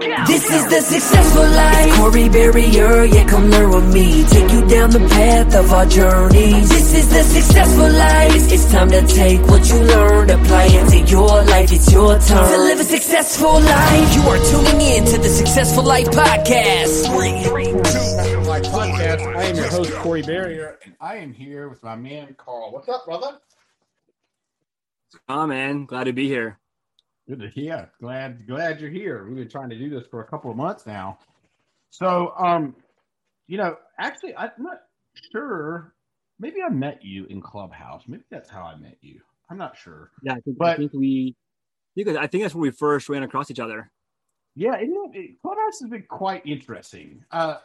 This is the successful life. It's Corey Barrier, yeah, come learn with me. Take you down the path of our journeys. This is the successful life. It's time to take what you learned, apply it to your life. It's your turn to live a successful life. You are tuning in to the Successful Life Podcast. Three, two, my podcast. I am your host, Corey Barrier, and I am here with my man, Carl. What's up, brother? Oh, man. Glad to be here. Good to hear. Glad glad you're here. We've been trying to do this for a couple of months now. So, um, you know, actually, I'm not sure. Maybe I met you in Clubhouse. Maybe that's how I met you. I'm not sure. Yeah, I think, But- I think we. Because I think that's where we first ran across each other. Yeah, isn't it, Clubhouse has been quite interesting. Uh,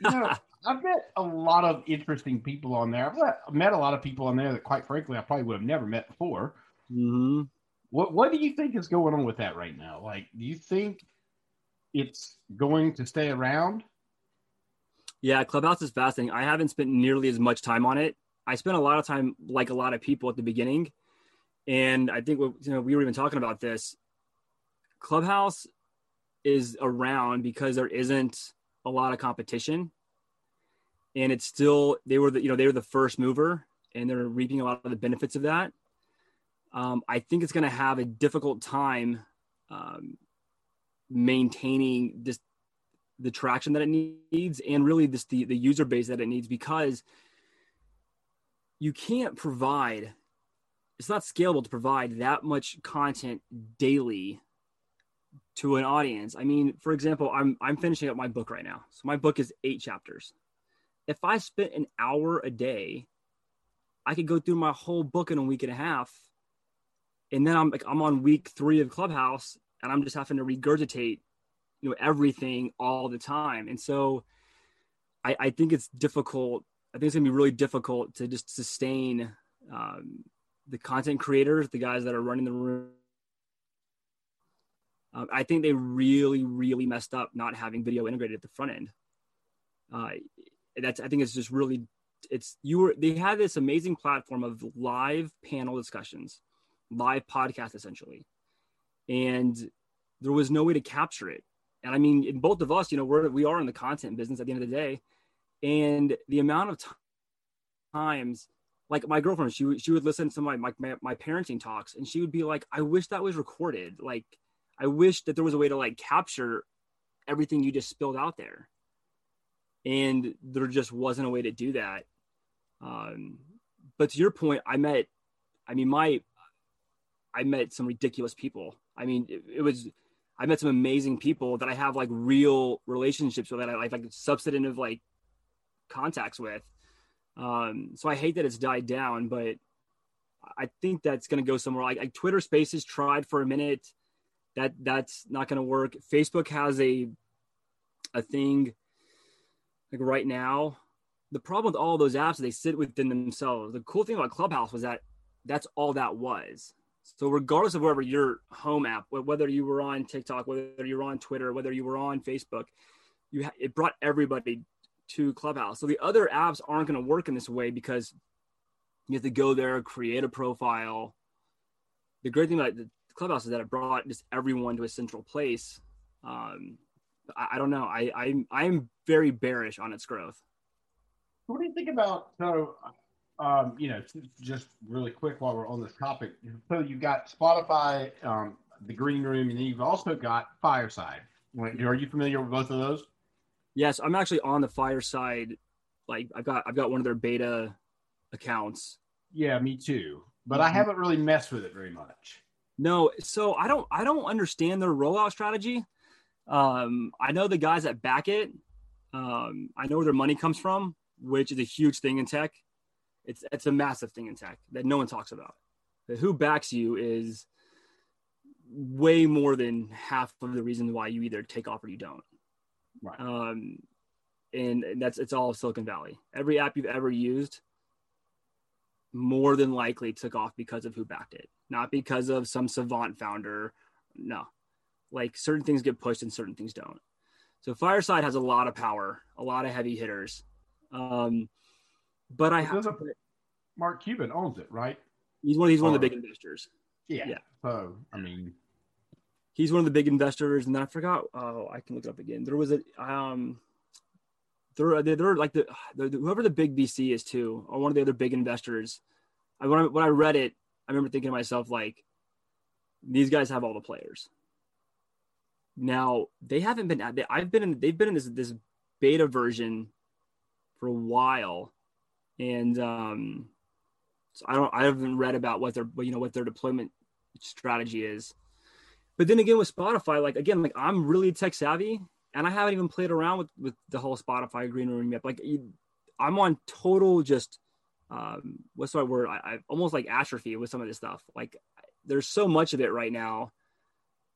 you know, I've met a lot of interesting people on there. I've met- met a lot of people on there that, quite frankly, I probably would have never met before. hmm What What do you think is going on with that right now? Like, do you think it's going to stay around? Yeah, Clubhouse is fascinating. I haven't spent nearly as much time on it. I spent a lot of time, like a lot of people, at the beginning, and I think you know we were even talking about this. Clubhouse is around because there isn't a lot of competition, and it's still they were the you know they were the first mover, and they're reaping a lot of the benefits of that. Um, I think it's going to have a difficult time um, maintaining this the traction that it needs and really this the, the user base that it needs because you can't provide it's not scalable to provide that much content daily to an audience. I mean for example i'm i'm finishing up my book right now. So my book is eight chapters. If i spent an hour a day i could go through my whole book in a week and a half and then i'm like i'm on week three of clubhouse and i'm just having to regurgitate you know everything all the time. And so i i think it's difficult i think it's to be really difficult to just sustain um, the content creators the guys that are running the room. Um, i think they really really messed up not having video integrated at the front end. Uh, that's i think it's just really it's you were they had this amazing platform of live panel discussions live podcast essentially and there was no way to capture it and I mean, in both of us, you know, we're we are in the content business at the end of the day, and the amount of t- times, like my girlfriend, she would she would listen to my, my my parenting talks, and she would be like, "I wish that was recorded. Like, I wish that there was a way to like capture everything you just spilled out there." And there just wasn't a way to do that. Um, but to your point, I met, I mean, my, I met some ridiculous people. I mean, it, it was I met some amazing people that I have like real relationships with that I like, like substantive like contacts with. Um, so I hate that it's died down, but I think that's going to go somewhere like, like Twitter Spaces tried for a minute. That that's not going to work. Facebook has a a thing like right now. The problem with all those apps they sit within themselves. The cool thing about Clubhouse was that that's all that was. So regardless of wherever your home app, whether you were on TikTok, whether you were on Twitter, whether you were on Facebook, you ha- it brought everybody to Clubhouse. So the other apps aren't going to work in this way because You have to go there, create a profile. The great thing about clubhouse is that it brought just everyone to a central place. Um, I, I don't know. I, I I'm very bearish on its growth. What do you think about so? Um, you know, just really quick while we're on this topic. So you've got Spotify, um, the Green Room, and then you've also got Fireside. Are you familiar with both of those? Yes, I'm actually on the Fireside. Like I've got I've got one of their beta accounts. Yeah, me too. But mm-hmm. I haven't really messed with it very much. No, so I don't I don't understand their rollout strategy. Um, I know the guys that back it. Um, I know where their money comes from, which is a huge thing in tech. It's it's a massive thing in tech that no one talks about. But who backs you is way more than half of the reason why you either take off or you don't. Right. Um, and that's it's all Silicon Valley. Every app you've ever used, more than likely took off because of who backed it, not because of some savant founder. No, like certain things get pushed and certain things don't. So Fireside has a lot of power, a lot of heavy hitters. Um, but I have Mark Cuban owns it, right? He's one. He's one of the big investors. Yeah. Yeah. So I mean, he's one of the big investors, and then I forgot. Oh, I can look it up again. There was a um, they're they're like the, the whoever the big VC is too, or one of the other big investors. I when I when I read it, I remember thinking to myself like, these guys have all the players. Now they haven't been. I've been in. They've been in this this beta version for a while, and um, so I don't. I haven't read about what their you know what their deployment strategy is. But then again, with Spotify, like again, like I'm really tech savvy, and I haven't even played around with with the whole Spotify green room yet. Like I'm on total just um, what's my word? I, I almost like atrophy with some of this stuff. Like there's so much of it right now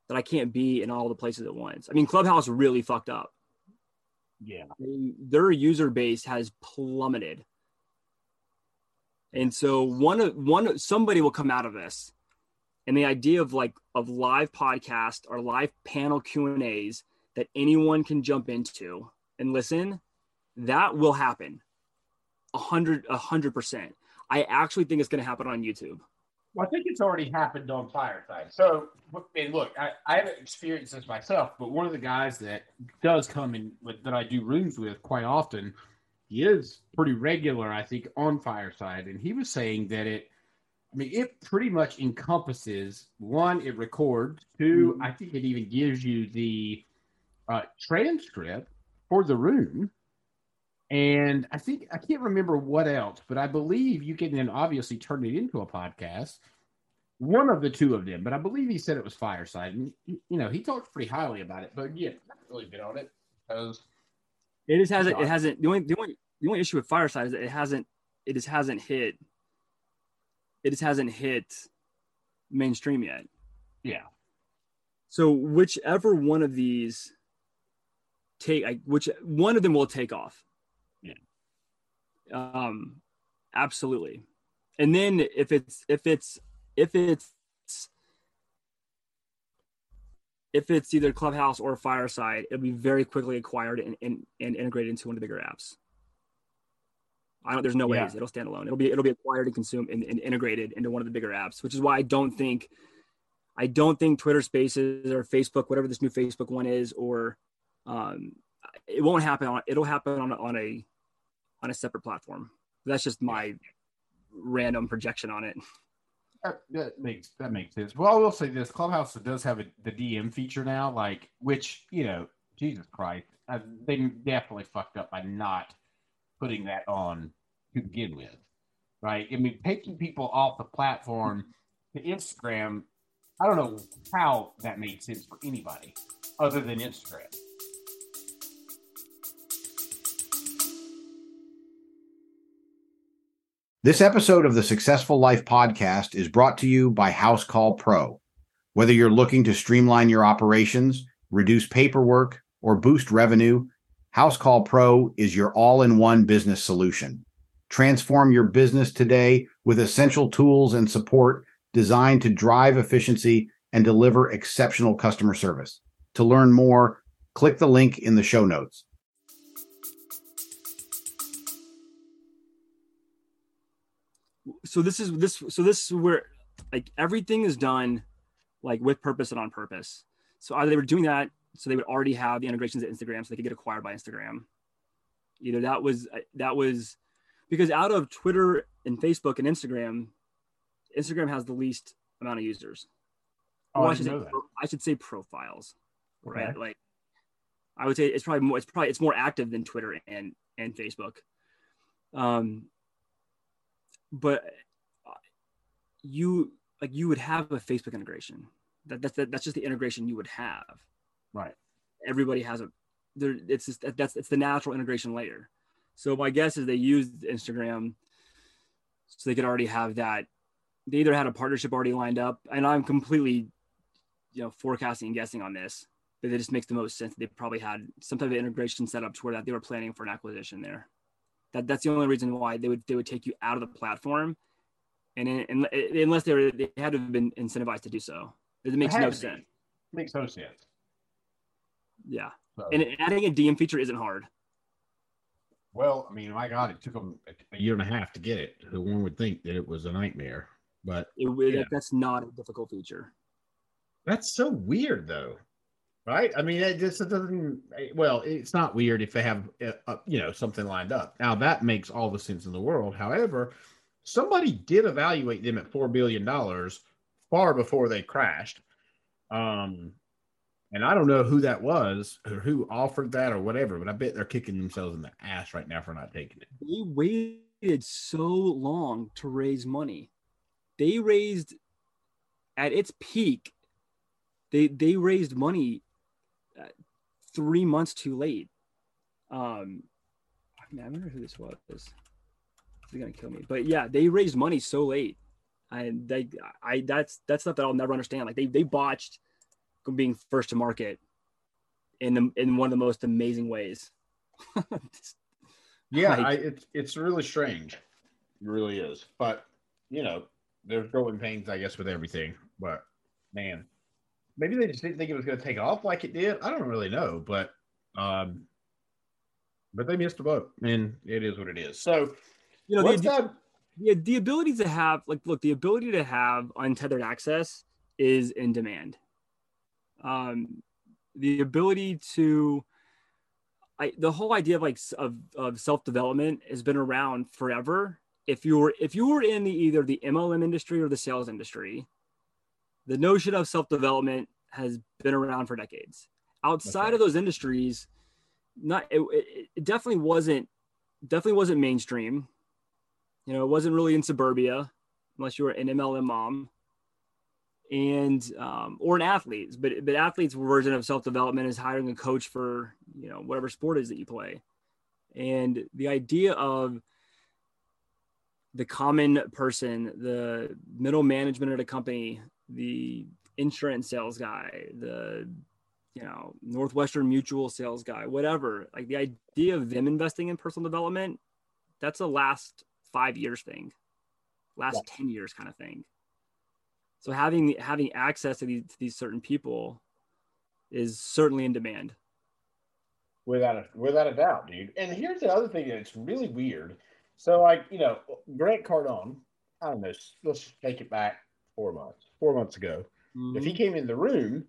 that I can't be in all the places at once. I mean, Clubhouse really fucked up. Yeah, their user base has plummeted, and so one of one somebody will come out of this, and the idea of like of live podcast or live panel Q and A's that anyone can jump into and listen, that will happen. A hundred, a hundred percent. I actually think it's going to happen on YouTube. Well, I think it's already happened on Fireside. So, and look, I, I haven't experienced this myself, but one of the guys that does come in that I do rooms with quite often, he is pretty regular, I think, on Fireside, and he was saying that it, I mean, it pretty much encompasses one, it records. 2 mm-hmm. I think it even gives you the uh, transcript for the room. And I think I can't remember what else, but I believe you can then obviously turn it into a podcast. One of the two of them, but I believe he said it was Fireside, and you know he talked pretty highly about it. But yeah, not really been on it because it just hasn't. It hasn't. The only the only the only issue with Fireside is that it hasn't. It just hasn't hit. It just hasn't hit mainstream yet. Yeah. So whichever one of these take like, which one of them will take off. Yeah. Um, absolutely. And then if it's if it's if it's if it's either Clubhouse or Fireside, it'll be very quickly acquired and, and, and integrated into one of the bigger apps. I don't. There's no yeah. ways it'll stand alone. It'll be it'll be acquired and consumed and, and, integrated into one of the bigger apps, which is why I don't think, I don't think Twitter Spaces or Facebook, whatever this new Facebook one is, or um, it won't happen on it'll happen on, on a on a separate platform that's just my random projection on it that, that, makes that makes sense. Well i will say this clubhouse does have a, the dm feature now like which you know jesus christ uh, they definitely fucked up by not putting that on to begin with right? I mean taking people off the platform to instagram i don't know how that made sense for anybody other than instagram This episode of the Successful Life podcast is brought to you by Housecall Pro. Whether you're looking to streamline your operations, reduce paperwork, or boost revenue, Housecall Pro is your all in one business solution. Transform your business today with essential tools and support designed to drive efficiency and deliver exceptional customer service. To learn more, click the link in the show notes. So this is this so this is where like everything is done like with purpose and on purpose. So either they were doing that so they would already have the integrations at Instagram so they could get acquired by Instagram. Either that was that was because out of Twitter and Facebook and Instagram, Instagram has the least amount of users. Oh, Well, I should say. I should say profiles, right? Like, I would say it's probably more. It's probably it's more active than Twitter and and Facebook. Um, but uh, you like you would have a Facebook integration. That that's that's just the integration you would have. Right. Everybody has a there. It's just that's it's the natural integration layer. So my guess is they used Instagram so they could already have that. They either had a partnership already lined up, and I'm completely, you know, forecasting and guessing on this, but it just makes the most sense. That they probably had some type of integration set up to where that they were planning for an acquisition there. That that's the only reason why they would they would take you out of the platform, and, and unless they were they had to have been incentivized to do so. It makes had no sense. Makes no sense. Yeah, So, and adding a DM feature isn't hard. well, I mean, my God, it took them a year and a half to get it. So One would think that it was a nightmare, but It, Yeah. that's not a difficult feature. That's so weird, though. Right? I mean, it just it doesn't. Well, it's not weird if they have, uh, uh, you know, something lined up. Now that makes all the sense in the world. However, somebody did evaluate them at four billion dollars far before they crashed. Um, and I don't know who that was or who offered that or whatever, but I bet they're kicking themselves in the ass right now for not taking it. they waited so long to raise money. They raised at its peak. They they raised money three months too late. Um, I, mean, I wonder who this was. This is gonna kill me. But yeah, they raised money so late, and they I that's that's stuff that I'll never understand. Like they they botched being first to market in the, in one of the most amazing ways. Yeah, Like- I, it's it's really strange. It really is. But you know, there's growing pains, I guess, with everything. But man, maybe they just didn't think it was going to take off like it did. I don't really know, but um, but they missed a boat, and it is what it is. So you know, the, that? yeah, the ability to have like look, the ability to have untethered access is in demand. Um, the ability to I, the whole idea of like of, of self development has been around forever. If you were if you were in the either the MLM industry or the sales industry, the notion of self development has been around for decades. Outside Okay. of those industries, not it, it, it definitely wasn't definitely wasn't mainstream. You know, it wasn't really in suburbia unless you were an MLM mom and um, or an athlete. But but athletes' version of self development is hiring a coach for you know whatever sport is that you play, and the idea of the common person, the middle management at a company, the insurance sales guy, the you know Northwestern Mutual sales guy, whatever. Like the idea of them investing in personal development, that's a last five years thing, last ten years kind of thing. So having having access to these, to these certain people is certainly in demand. Without a without a doubt, dude. And here's the other thing that's really weird. So, like, you know, Grant Cardone, I don't know, let's take it back four months, four months ago. If he mm-hmm. came in the room,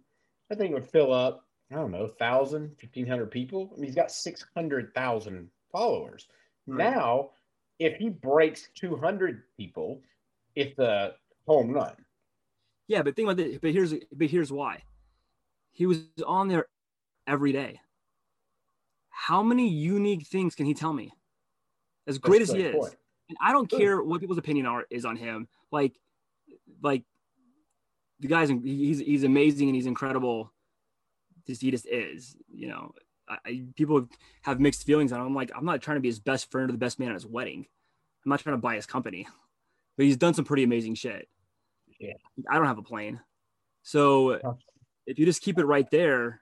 I think it would fill up, I don't know, 1,000, 1,500 people. I mean, he's got 600,000 followers. Right. Now, if he breaks 200 people, it's a home run. Yeah, but think about this. But here's but here's why. He was on there every day. How many unique things can he tell me? As great That's as he is, point. and I don't Good. care what people's opinion are is on him. Like, like the guy's he's he's amazing and he's incredible. Just he just is. You know, I, I, people have mixed feelings on him. I'm like, I'm not trying to be his best friend or the best man at his wedding. I'm not trying to buy his company, but he's done some pretty amazing shit. Yeah. I don't have a plane, so if you just keep it right there,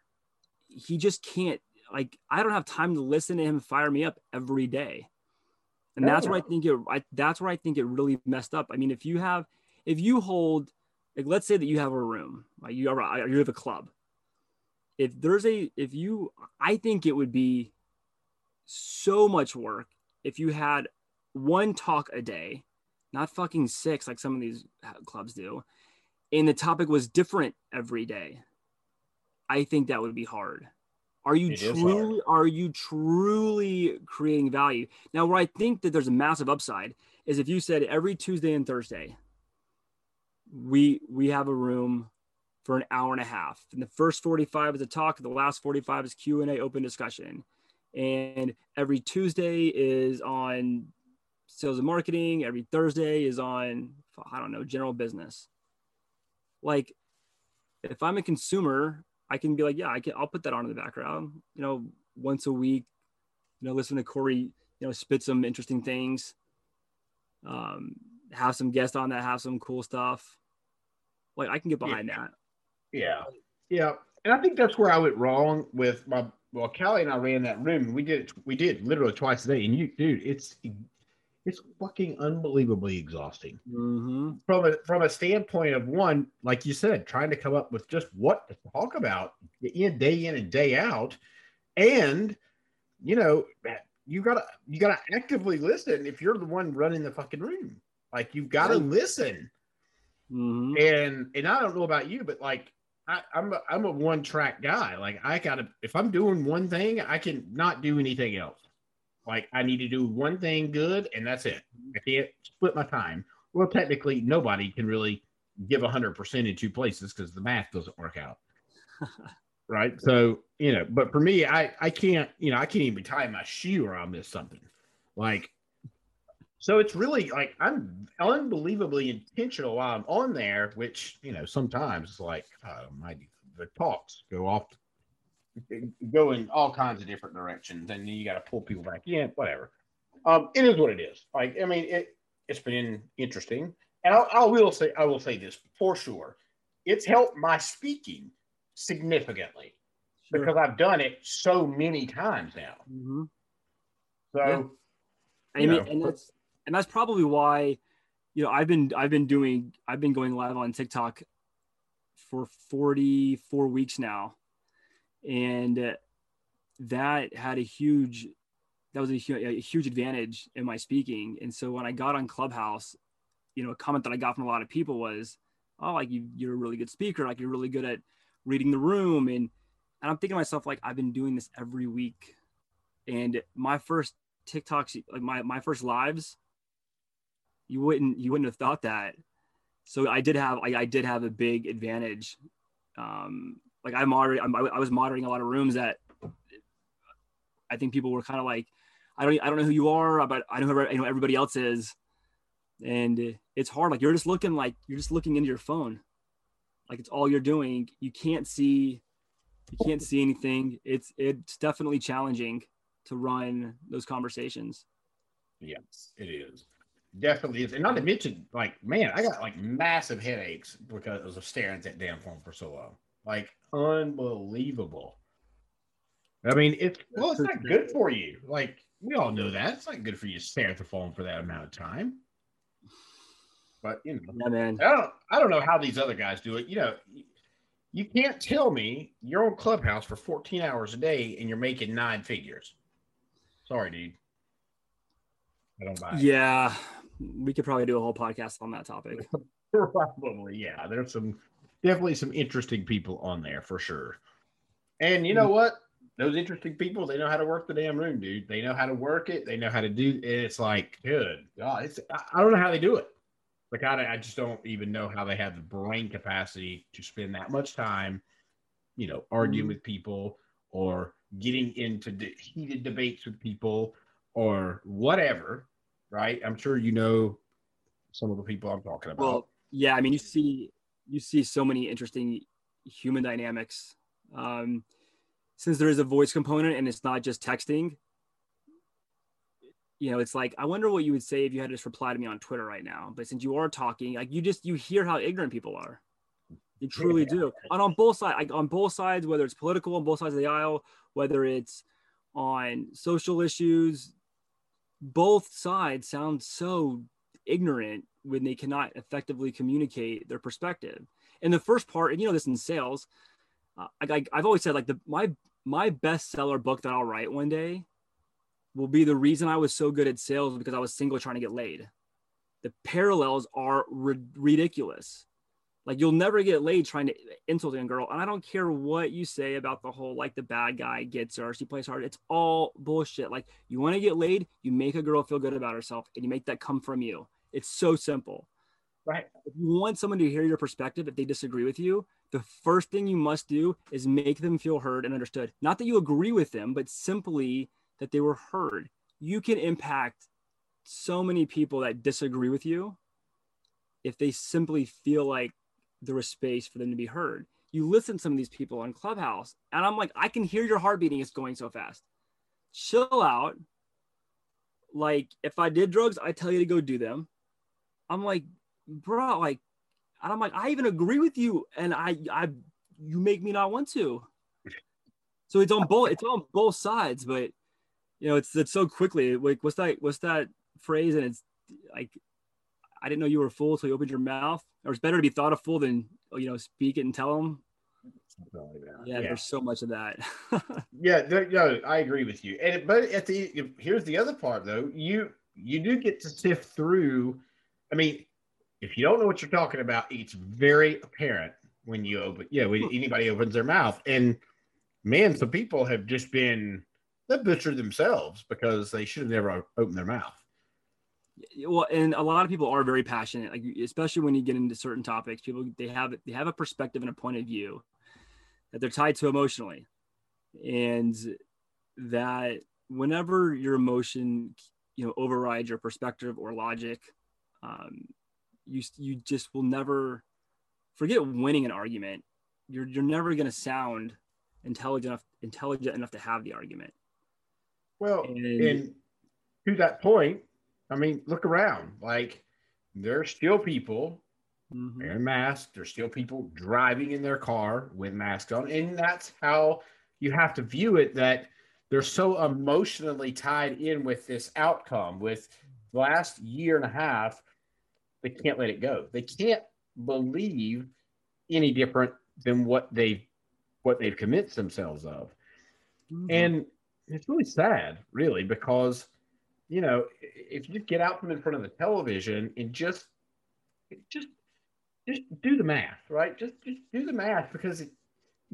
he just can't. Like, I don't have time to listen to him fire me up every day, and that's where I think it. I, that's where I think it really messed up. I mean, if you have, if you hold, like, let's say that you have a room, like you are, uh, you have a club. If there's a, if you, I think it would be so much work if you had one talk a day not fucking six like some of these uh, clubs do. And the topic was different every day. I think that would be hard. Are you It truly are you truly creating value? Now, where I think that there's a massive upside is if you said every Tuesday and Thursday, we we have a room for an hour and a half. And the first 45 is a talk, the last 45 is Q&A open discussion. And every Tuesday is on sales and marketing, every Thursday is on I don't know, general business. Like if I'm a consumer, I can be like, yeah, I can I'll put that on in the background, you know, once a week, you know, listen to Corey, you know, spit some interesting things. Um, have some guests on that have some cool stuff. Like I can get behind that. Yeah. Yeah. And I think that's where I went wrong with my well, Callie and I ran that room we did it we did literally twice a day. And you dude, it's it's fucking unbelievably exhausting. Mm-hmm. From a from a standpoint of one, like you said, trying to come up with just what to talk about day in and day out. And you know, you gotta you gotta actively listen if you're the one running the fucking room. Like you've got to listen. Mm-hmm. And and I don't know about you, but like I, I'm a, I'm a one track guy. Like I gotta if I'm doing one thing, I can not do anything else. Like I need to do one thing good, and that's it. I can't split my time. Well, technically, nobody can really give hundred percent in two places because the math doesn't work out. right. So you know, but for me, I I can't you know I can't even tie my shoe or I'll miss something. Like so it's really like I'm unbelievably intentional while I'm on there, which you know sometimes it's like uh, my the talks go off, go in all kinds of different directions, and you got to pull people back in. Whatever, um, it is what it is. Like I mean, it it's been interesting, and I, I will say I will say this for sure, it's helped my speaking significantly Sure. because I've done it so many times now. Mm-hmm. So. Yeah. I mean, and that's and that's probably why, you know, I've been I've been doing I've been going live on TikTok for 44 weeks now, and that had a huge that was a, a huge advantage in my speaking. And so when I got on Clubhouse, you know, a comment that I got from a lot of people was, "Oh, like you you're a really good speaker, like you're really good at reading the room." And and I'm thinking to myself, like I've been doing this every week, and my first TikToks, like my my first lives, you wouldn't you wouldn't have thought that. So I did have I, I did have a big advantage. Um, like I'm, I was moderating a lot of rooms that I think people were kind of like, I don't I don't know who you are, but I know who I know everybody else is, and it's hard. Like you're just looking like you're just looking into your phone, like it's all you're doing. You can't see, you can't see anything. It's it's definitely challenging to run those conversations. Yes, it is. Definitely is. And not to mention, like, man, I got like massive headaches because of staring at that damn phone for so long. Like, unbelievable. I mean, it's well, it's not good for you. Like, we all know that. It's not good for you to stare at the phone for that amount of time. But you know, Yeah, man. I don't I don't know how these other guys do it. You know, you can't tell me you're on Clubhouse for 14 hours a day and you're making nine figures. Sorry, dude. I don't buy it. Yeah, we could probably do a whole podcast on that topic. Probably, yeah. There's some definitely some interesting people on there for sure. And you know what? Those interesting people, they know how to work the damn room, dude. They know how to work it. They know how to do. it. It's like, good God, it's. I, don't know how they do it. Like I, I just don't even know how they have the brain capacity to spend that much time, you know, arguing Mhm. with people or getting into de- heated debates with people or whatever. Right? I'm sure you know some of the people I'm talking about. Well, yeah, I mean, you see, you see so many interesting human dynamics. Um, since there is a voice component and it's not just texting, you know, it's like I wonder what you would say if you had to just reply to me on Twitter right now. But since you are talking, like you just you hear how ignorant people are. You truly do, and on both sides, like on both sides, whether it's political on both sides of the aisle, whether it's on social issues, both sides sound so ignorant when they cannot effectively communicate their perspective. And the first part, and you know this in sales, uh, I, I've always said like the my my bestseller book that I'll write one day will be the reason I was so good at sales because I was single trying to get laid. the parallels are ri- ridiculous. Like you'll never get laid trying to insult a girl. And I don't care what you say about the whole like the bad guy gets her, she plays hard. It's all bullshit. Like you want to get laid, you make a girl feel good about herself and you make that come from you. It's so simple. Right. If you want someone to hear your perspective, if they disagree with you, the first thing you must do is make them feel heard and understood. Not that you agree with them, but simply that they were heard. You can impact so many people that disagree with you if they simply feel like there was space for them to be heard. You listen to some of these people on Clubhouse, and I'm like, I can hear your heart beating. It's going so fast. Chill out. Like, if I did drugs, I tell you to go do them. I'm like, bro, like, and I'm like, I even agree with you, and I, I, you make me not want to. So it's on both, it's on both sides, but you know, it's it's so quickly. Like, what's that? What's that phrase? And it's like, I didn't know you were a fool until you opened your mouth. Or it's better to be thought a fool than you know speak it and tell them. Yeah, Yeah. there's so much of that. Yeah, no, I agree with you. And but at the here's the other part though. You you do get to sift through. I mean, if you don't know what you're talking about, it's very apparent when you open. Yeah, when hmm. anybody opens their mouth, and man, some people have just been they butchered themselves because they should have never opened their mouth. Well and a lot of people are very passionate like especially when you get into certain topics people they have they have a perspective and a point of view that they're tied to emotionally. And that whenever your emotion you know overrides your perspective or logic um, you you just will never forget winning an argument. You're you're never going to sound intelligent enough intelligent enough to have the argument. Well, And- and to that point, I mean, look around. Like there are still people Mhm. wearing masks. There's still people driving in their car with masks on, and that's how you have to view it. That they're so emotionally tied in with this outcome, with the last year and a half, they can't let it go. They can't believe any different than what they've what they've convinced themselves of. Mhm. And it's really sad, really, because you know, if you get out from in front of the television and just just just do the math, right? Just just do the math because it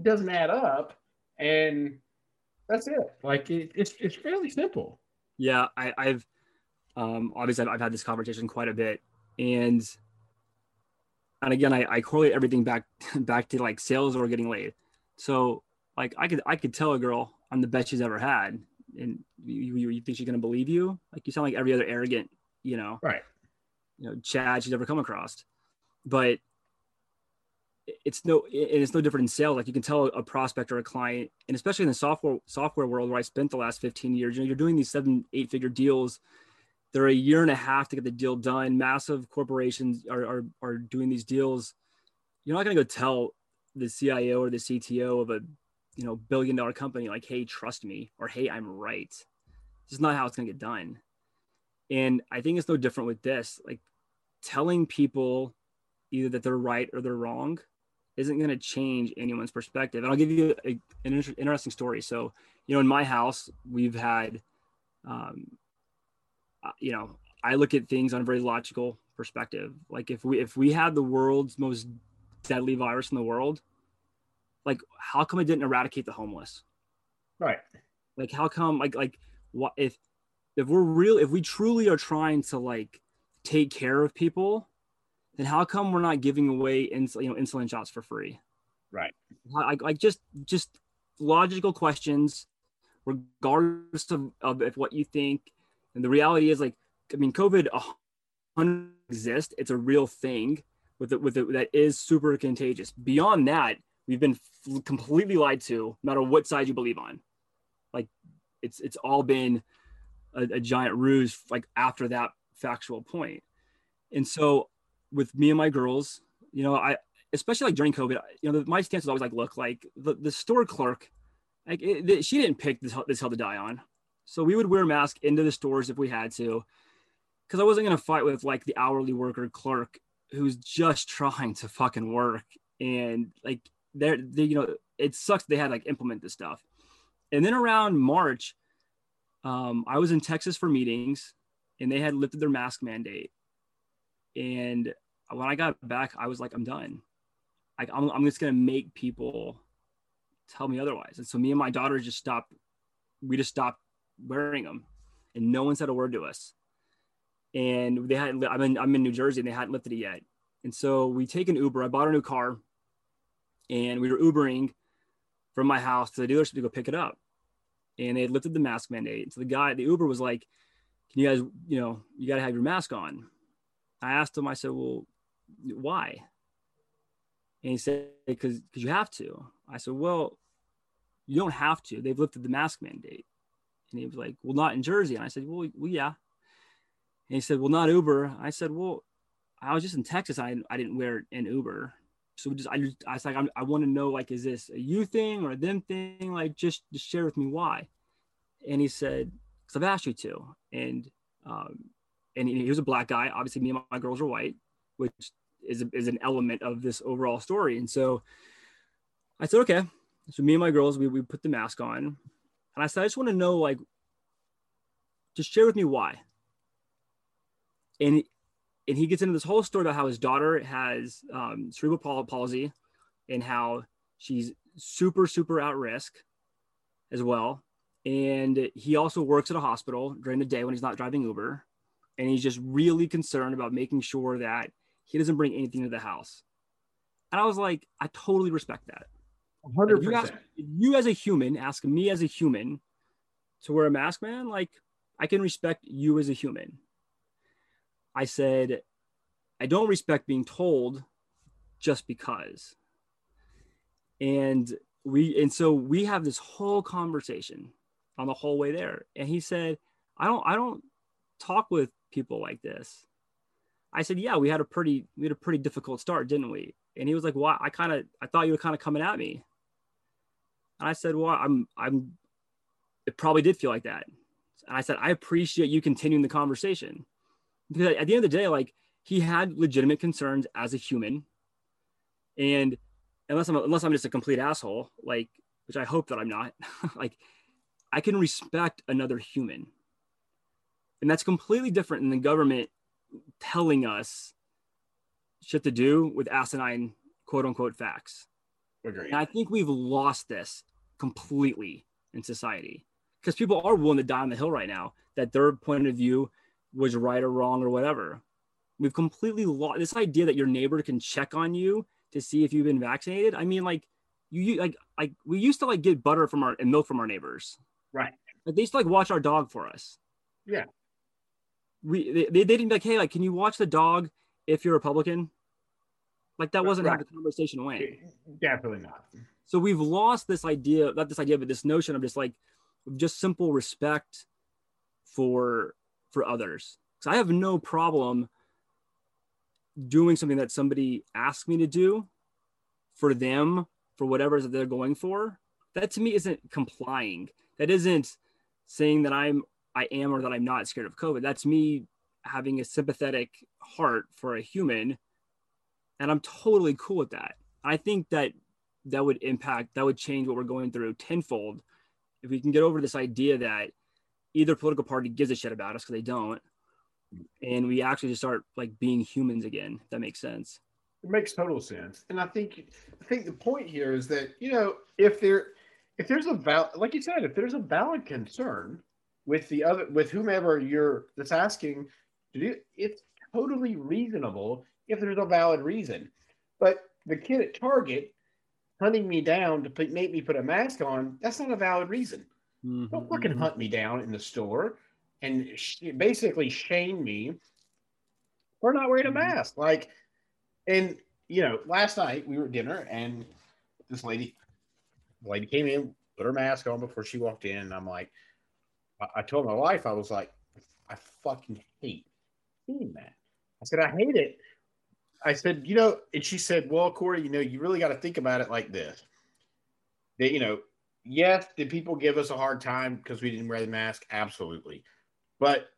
doesn't add up, and that's it. Like it, it's it's fairly simple. Yeah, I, I've um, obviously I've, I've had this conversation quite a bit, and and again, I, I correlate everything back back to like sales or getting laid. So like I could I could tell a girl I'm the best she's ever had, and you, you, you think she's gonna believe you? Like you sound like every other arrogant, you know, Right. you know, Chad she's ever come across. But it's no, and it's no different in sales. Like you can tell a prospect or a client, and especially in the software software world where I spent the last 15 years, you know, you're doing these seven, eight figure deals. They're a year and a half to get the deal done. Massive corporations are are, are doing these deals. You're not gonna go tell the CIO or the CTO of a you know billion dollar company like, hey, trust me, or hey, I'm right. This is not how it's gonna get done. And I think it's no different with this. Like telling people either that they're right or they're wrong isn't going to change anyone's perspective. And I'll give you a, an inter- interesting story. So, you know, in my house, we've had, um, uh, you know, I look at things on a very logical perspective. Like if we if we had the world's most deadly virus in the world, like how come it didn't eradicate the homeless? Right. Like how come like like what if if we're real if we truly are trying to like take care of people, then how come we're not giving away ins- you know insulin shots for free? Right. Like, like just just logical questions, regardless of, of if what you think. And the reality is like I mean, COVID exists. It's a real thing with it with it that is super contagious. Beyond that, we've been f- completely lied to, no matter what side you believe on. Like it's it's all been a, a giant ruse. Like after that factual point, and so with me and my girls, you know, I especially like during COVID, you know, my stance was always like, look, like the, the store clerk, like it, the- she didn't pick this this hill to die on, so we would wear masks into the stores if we had to, because I wasn't gonna fight with like the hourly worker clerk who's just trying to fucking work and like they're they, you know it sucks they had like implement this stuff and then around march um, i was in texas for meetings and they had lifted their mask mandate And when I got back, I was like, I'm done. Like I'm, I'm just gonna make people tell me otherwise. And so me and my daughter just stopped. We just stopped wearing them, and no one said a word to us. And they hadn't. I'm in. I'm in New Jersey, and they hadn't lifted it yet. And so we take an Uber. I bought a new car, and we were Ubering from my house to the dealership to go pick it up. And they had lifted the mask mandate. So the guy, the Uber was like, "Can you guys, you know, you got to have your mask on." I asked him. I said, "Well, why?" And he said, "Because you have to." I said, "Well, you don't have to. They've lifted the mask mandate." And he was like, "Well, not in Jersey." And I said, "Well, well, yeah." And he said, "Well, not Uber." I said, "Well, I was just in Texas. I I didn't wear an Uber." So just I just I was like I'm, i want to know like is this a you thing or a them thing? Like just just share with me why. And he said, "Cause I've asked you to." And um, and he was a black guy. Obviously, me and my girls are white, which is, a, is an element of this overall story. And so I said, okay. So me and my girls, we, we put the mask on. And I said, I just want to know, like, just share with me why. And, and he gets into this whole story about how his daughter has um, cerebral palsy and how she's super, super at risk as well. And he also works at a hospital during the day when he's not driving Uber. And he's just really concerned about making sure that he doesn't bring anything to the house. And I was like, I totally respect that. 100%. you, ask, you as a human ask me as a human to wear a mask, man, like I can respect you as a human. I said, I don't respect being told just because. And we, and so we have this whole conversation on the whole way there. And he said, I don't, I don't talk with people like this. I said, yeah, we had a pretty we had a pretty difficult start, didn't we? And he was like, why? I kind of I thought you were kind of coming at me. And I said, well, I'm I'm. It probably did feel like that. And I said, I appreciate you continuing the conversation because at the end of the day, like he had legitimate concerns as a human, and unless I'm unless I'm just a complete asshole, like which I hope that I'm not, like I can respect another human. And that's completely different than the government telling us shit to do with asinine quote unquote facts. Agreed. And I think we've lost this completely in society because people are willing to die on the hill right now that their point of view was right or wrong or whatever. We've completely lost this idea that your neighbor can check on you to see if you've been vaccinated. I mean, like you like like we used to like get butter from our and milk from our neighbors. Right. Like they used to like watch our dog for us. Yeah we they, they didn't be like, hey, like, can you watch the dog if you're Republican? Like that wasn't right. how the conversation went. Definitely not. So we've lost this idea, not this idea, but this notion of just like just simple respect for for others. Because I have no problem doing something that somebody asked me to do for them for whatever that they're going for. That to me isn't complying. That isn't saying that I'm I am or that I'm not scared of COVID. That's me having a sympathetic heart for a human. And I'm totally cool with that. I think that that would impact, that would change what we're going through tenfold if we can get over this idea that either political party gives a shit about us because they don't. And we actually just start like being humans again. that makes sense. It makes total sense. And I think I think the point here is that, you know, if there if there's a val like you said, if there's a valid concern, with the other with whomever you're that's asking to do it's totally reasonable if there's a valid reason but the kid at target hunting me down to make me put a mask on that's not a valid reason mm-hmm, don't fucking mm-hmm. hunt me down in the store and sh- basically shame me for not wearing a mm-hmm. mask like and you know last night we were at dinner and this lady lady came in put her mask on before she walked in and i'm like I told my wife, I was like, I fucking hate seeing that. I said, I hate it. I said, you know, and she said, well, Corey, you know, you really got to think about it like this. That, you know, yes, did people give us a hard time because we didn't wear the mask? Absolutely. But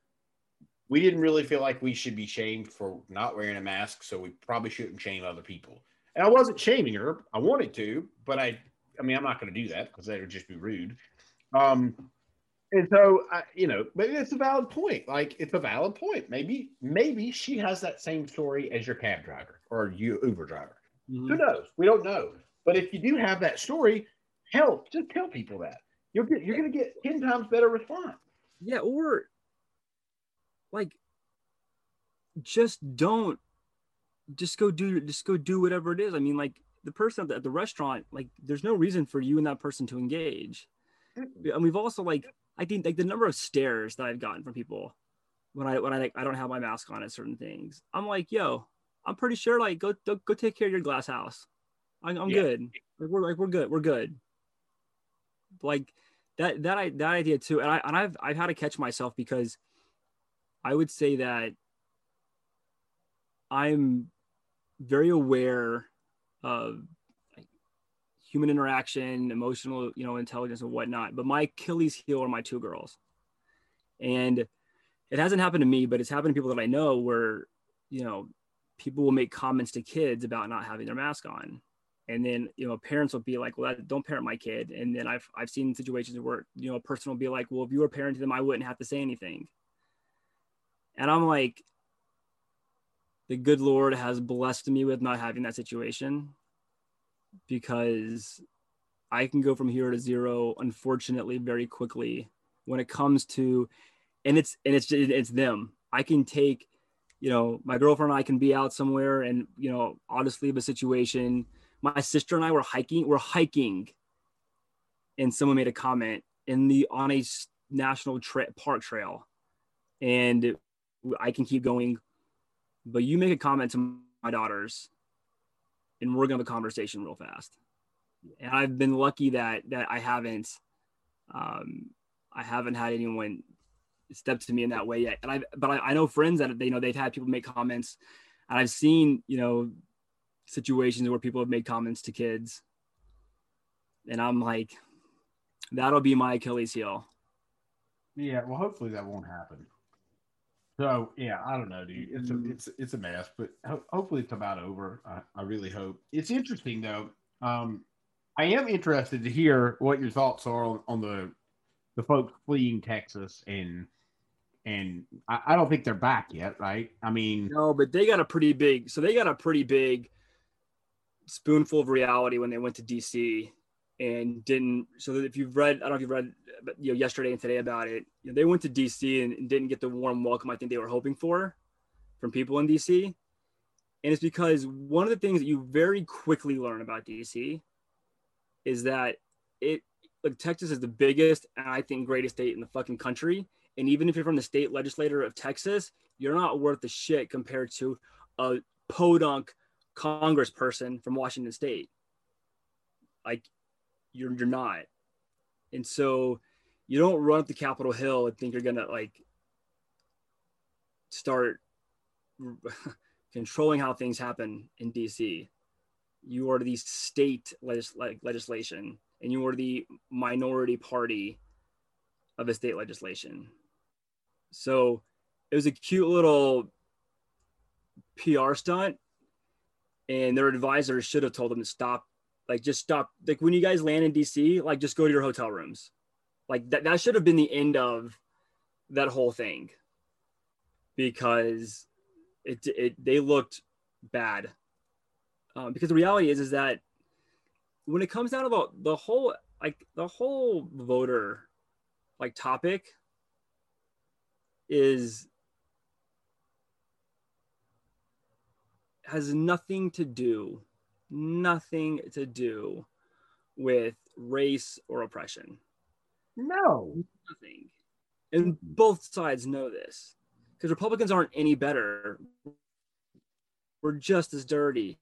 we didn't really feel like we should be shamed for not wearing a mask. So we probably shouldn't shame other people. And I wasn't shaming her. I wanted to, but I, I mean, I'm not going to do that because that would just be rude. Um, And so, uh, you know, maybe it's a valid point. Like, it's a valid point. Maybe, maybe she has that same story as your cab driver or you Uber driver. Mhm. Who knows? We don't know. But if you do have that story, help just tell people that. You'll get you're gonna get ten times better response. Yeah, or like just don't just go do just go do whatever it is. I mean, like the person at the, at the restaurant, like there's no reason for you and that person to engage. Mm-hmm. And we've also like I think like the number of stares that I've gotten from people when I when I like I don't have my mask on at certain things. I'm like, yo, I'm pretty sure like go go, go take care of your glass house. I'm, I'm Yeah. good. Like, we're like we're good. We're good. Like that that I that idea too. And I and I've I've had to catch myself because I would say that I'm very aware of human interaction, emotional, you know, intelligence and whatnot. But my Achilles heel are my two girls. And it hasn't happened to me, but it's happened to people that I know where, you know, people will make comments to kids about not having their mask on. And then, you know, parents will be like, well, don't parent my kid. And then I've, I've seen situations where, you know, a person will be like, well, if you were parenting them, I wouldn't have to say anything. And I'm like, the good Lord has blessed me with not having that situation because I can go from here to zero, unfortunately, very quickly when it comes to, and it's, and it's, it's them. I can take, you know, my girlfriend and I can be out somewhere and, you know, just leave a situation. My sister and I were hiking, we're hiking. And someone made a comment in the, on a national tra- park trail. And I can keep going but you make a comment to my daughters and we're gonna have a conversation real fast. And i've been lucky that that i haven't um i haven't had anyone step to me in that way yet. And i but I, I know friends that they know they've had people make comments and i've seen you know situations where people have made comments to kids and i'm like that'll be my achilles heel Yeah, well, hopefully that won't happen. So yeah, I don't know, dude. It's Mm-hmm. a it's it's a mess, but ho- hopefully it's about over. I, I really hope. It's interesting though. Um, I am interested to hear what your thoughts are on, on the the folks fleeing Texas and and I, I don't think they're back yet, right? I mean, No, but they got a pretty big. So they got a pretty big spoonful of reality when they went to DC and didn't. So if you've read, I don't know if you've read, but you know, yesterday and today about it, you know, they went to DC and, and didn't get the warm welcome I think they were hoping for from people in DC. And it's because one of the things that you very quickly learn about DC is that it like Texas is the biggest and I think greatest state in the fucking country. And even if you're from the state legislature of Texas, you're not worth the shit compared to a podunk congressperson from Washington State. Like you're you're not. And so you don't run up the Capitol Hill and think you're gonna like start controlling how things happen in DC. You are the state legis- legislation, and you are the minority party of a state legislation. So it was a cute little PR stunt, and their advisors should have told them to stop. Like, just stop. Like when you guys land in DC, like just go to your hotel rooms. Like that. That should have been the end of that whole thing, because it it they looked bad. Um, because the reality is is that when it comes down to the, the whole like the whole voter like topic is has nothing to do nothing to do with race or oppression. No. nothing. And both sides know this because republicans aren't any better. We're just as dirty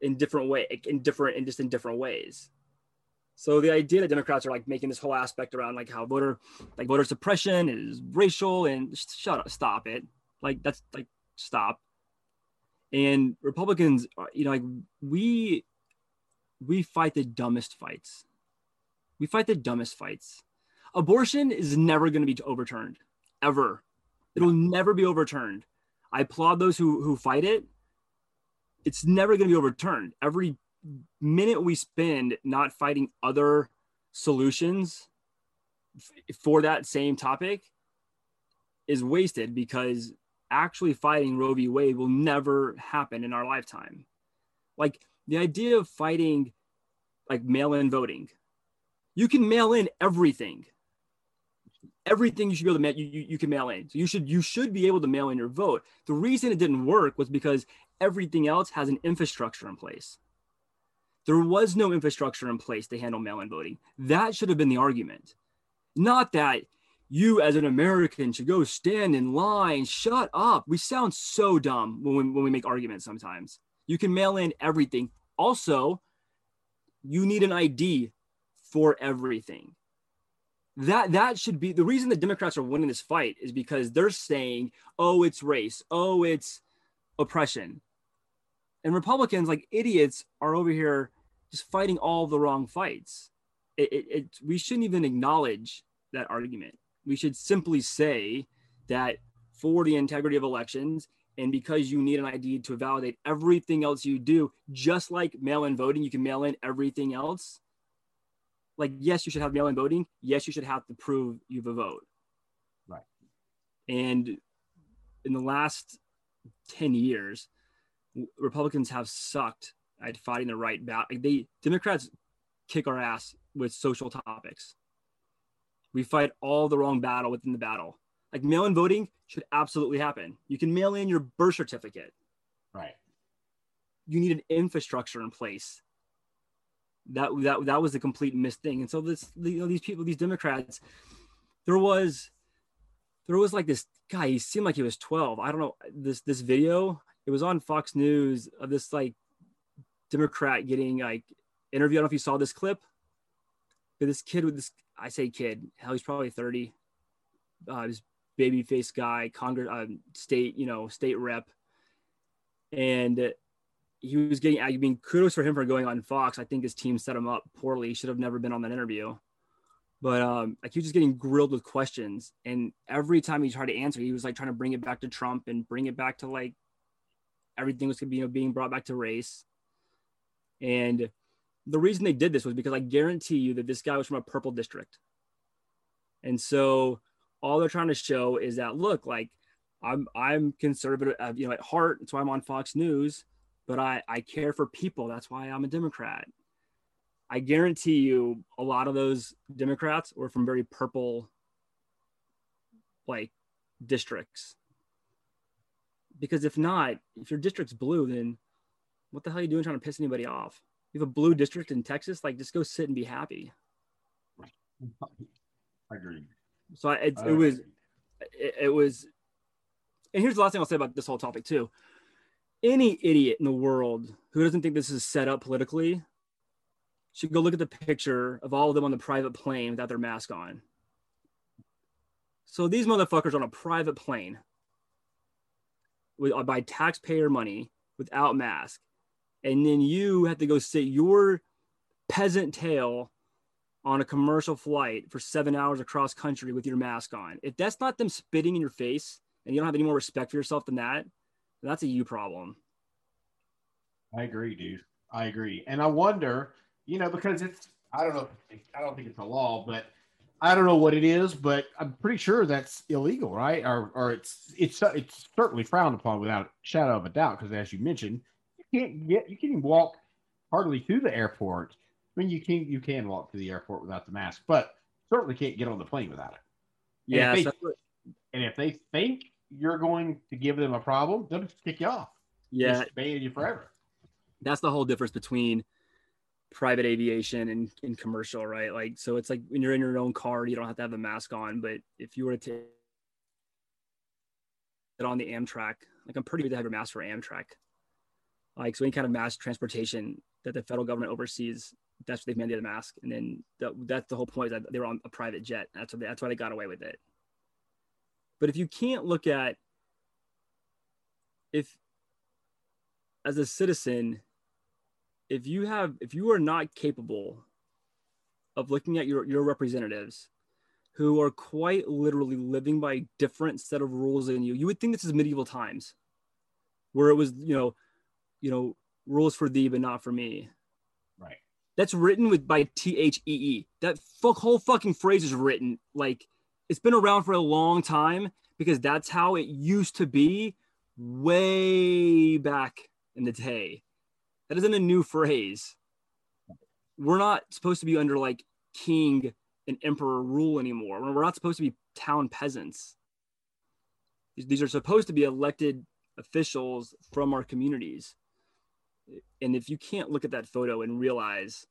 in different way in different in just in different ways. So the idea that democrats are like making this whole aspect around like how voter like voter suppression is racial and sh- shut up stop it. Like that's like stop and republicans uh, you know like we we fight the dumbest fights. We fight the dumbest fights. Abortion is never going to be overturned ever. It'll never be overturned. I applaud those who who fight it. It's never going to be overturned. Every minute we spend not fighting other solutions f- for that same topic is wasted because actually fighting Roe v. Wade will never happen in our lifetime. Like the idea of fighting like mail in voting, you can mail in everything. Everything you should be able to mail, you, you, you can mail in. So you should you should be able to mail in your vote. The reason it didn't work was because everything else has an infrastructure in place. There was no infrastructure in place to handle mail in voting. That should have been the argument. Not that you as an American should go stand in line. Shut up. We sound so dumb when we, when we make arguments sometimes. You can mail in everything. Also, you need an ID for everything. That that should be the reason the Democrats are winning this fight is because they're saying, "Oh, it's race. Oh, it's oppression." And Republicans, like idiots, are over here just fighting all the wrong fights. It, it, it we shouldn't even acknowledge that argument we should simply say that for the integrity of elections and because you need an ID to validate everything else you do, just like mail in voting, you can mail in everything else. Like, yes, you should have mail in voting. Yes, you should have to prove you have a vote. Right. And in the last 10 years, Republicans have sucked at fighting the right battle. Like they Democrats kick our ass with social topics. We fight all the wrong battle within the battle. Like mail in voting should absolutely happen. You can mail in your birth certificate. Right. You need an infrastructure in place. That that that was the complete missed thing. And so this you know these people, these Democrats, there was there was like this guy, he seemed like he was 12. I don't know. This this video, it was on Fox News of this like Democrat getting like interviewed. I don't know if you saw this clip. But this kid with this I say kid, hell, he's probably 30. Uh, this baby face guy, Congress, uh, state, you know, state rep. And he was getting, I mean, kudos for him for going on Fox. I think his team set him up poorly. He should have never been on that interview. But um, like he was just getting grilled with questions. And every time he tried to answer, he was like trying to bring it back to Trump and bring it back to like everything was you know, being brought back to race. And the reason they did this was because I guarantee you that this guy was from a purple district. And so all they're trying to show is that look, like I'm I'm conservative, uh, you know, at heart. That's why I'm on Fox News, but I I care for people. That's why I'm a Democrat. I guarantee you, a lot of those Democrats were from very purple, like districts. Because if not, if your district's blue, then what the hell are you doing trying to piss anybody off? You have a blue district in Texas, like just go sit and be happy. I agree. So it, it uh, was, it, it was, and here's the last thing I'll say about this whole topic too. Any idiot in the world who doesn't think this is set up politically should go look at the picture of all of them on the private plane without their mask on. So these motherfuckers on a private plane with uh, by taxpayer money without mask and then you have to go sit your peasant tail on a commercial flight for seven hours across country with your mask on. If that's not them spitting in your face and you don't have any more respect for yourself than that, that's a you problem. I agree, dude. I agree. And I wonder, you know, because it's, I don't know, I don't think it's a law, but I don't know what it is, but I'm pretty sure that's illegal, right? Or, or it's, it's, it's certainly frowned upon without shadow of a doubt. Because as you mentioned, can't get you can't even walk hardly to the airport. I mean, you can you can walk to the airport without the mask, but certainly can't get on the plane without it. Yeah, and if, they, and if they think you're going to give them a problem, they'll just kick you off. Yeah, just ban you forever. That's the whole difference between private aviation and, and commercial, right? Like, so it's like when you're in your own car, you don't have to have a mask on. But if you were to take it on the Amtrak, like I'm pretty good to have your mask for Amtrak like so any kind of mass transportation that the federal government oversees that's what they've mandated a mask. And then the, that's the whole point is that they were on a private jet. That's what they, that's why they got away with it. But if you can't look at if as a citizen if you have if you are not capable of looking at your your representatives who are quite literally living by a different set of rules than you you would think this is medieval times where it was you know you know, rules for thee, but not for me. Right. That's written with by T H E E. That fuck whole fucking phrase is written like it's been around for a long time because that's how it used to be way back in the day. That isn't a new phrase. We're not supposed to be under like king and emperor rule anymore. We're not supposed to be town peasants. These are supposed to be elected officials from our communities. And if you can't look at that photo and realize,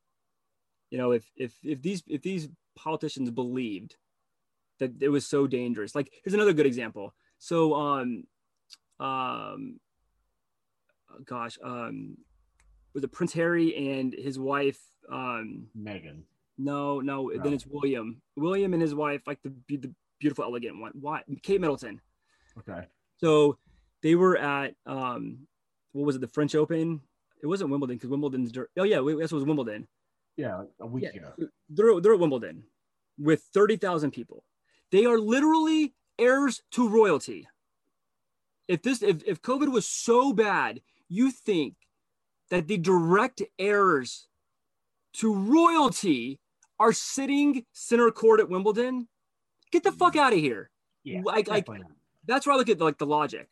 you know, if if if these if these politicians believed that it was so dangerous, like here's another good example. So um um gosh, um was it Prince Harry and his wife um Meghan. No, no, No. then it's William. William and his wife, like the the beautiful, elegant one. Why? Kate Middleton. Okay. So they were at um, what was it? The French Open. It wasn't Wimbledon because Wimbledon's. dur- Oh yeah, this was Wimbledon. Yeah, a week Yeah. ago. They're they're at Wimbledon with thirty thousand people. They are literally heirs to royalty. If this if if COVID was so bad, you think that the direct heirs to royalty are sitting center court at Wimbledon? Get the fuck out of here. Yeah, Like- like- That's where I look at like the logic.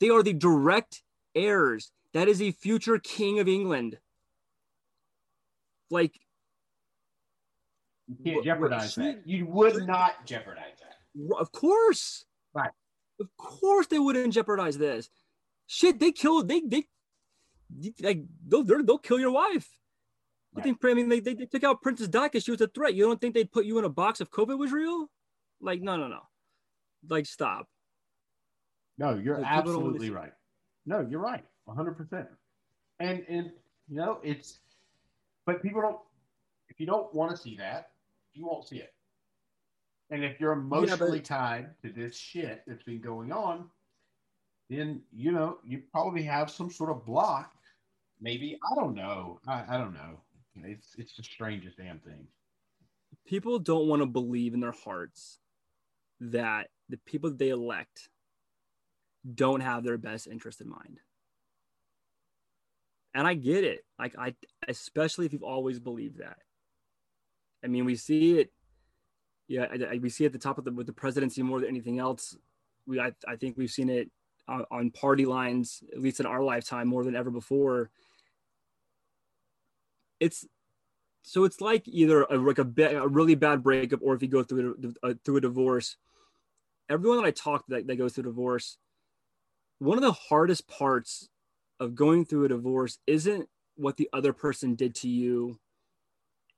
They are the direct heirs. That is a future king of England. Like, you can't jeopardize that. You would not jeopardize that. of course, Right. Of course, they wouldn't jeopardize this. Shit, they killed. They they like they'll they'll, they'll kill your wife. You Right. think? I mean, they, they they took out Princess Di because she was a threat. You don't think they'd put you in a box if COVID was real? Like, no, no, no. Like, stop. No, you're Like, absolutely right. No, you're right, 100. percent And and you know it's, but people don't. If you don't want to see that, you won't see it. And if you're but- emotionally tied to this shit that's been going on, then you know you probably have some sort of block. Maybe I don't know. I, I don't know. It's it's the strangest damn thing. people don't want to believe in their hearts that the people that they elect don't have their best interest in mind. And I get it. Like I especially if you've always believed that. I mean, we see it yeah, I, I- we see at the top of the with the presidency more than anything else. We I, I think we've seen it on, on party lines at least in our lifetime more than ever before. It's so it's like either a, like a, a really bad breakup or if you go through a, through a divorce everyone that i talk to that, that goes through divorce one of the hardest parts of going through a divorce isn't what the other person did to you.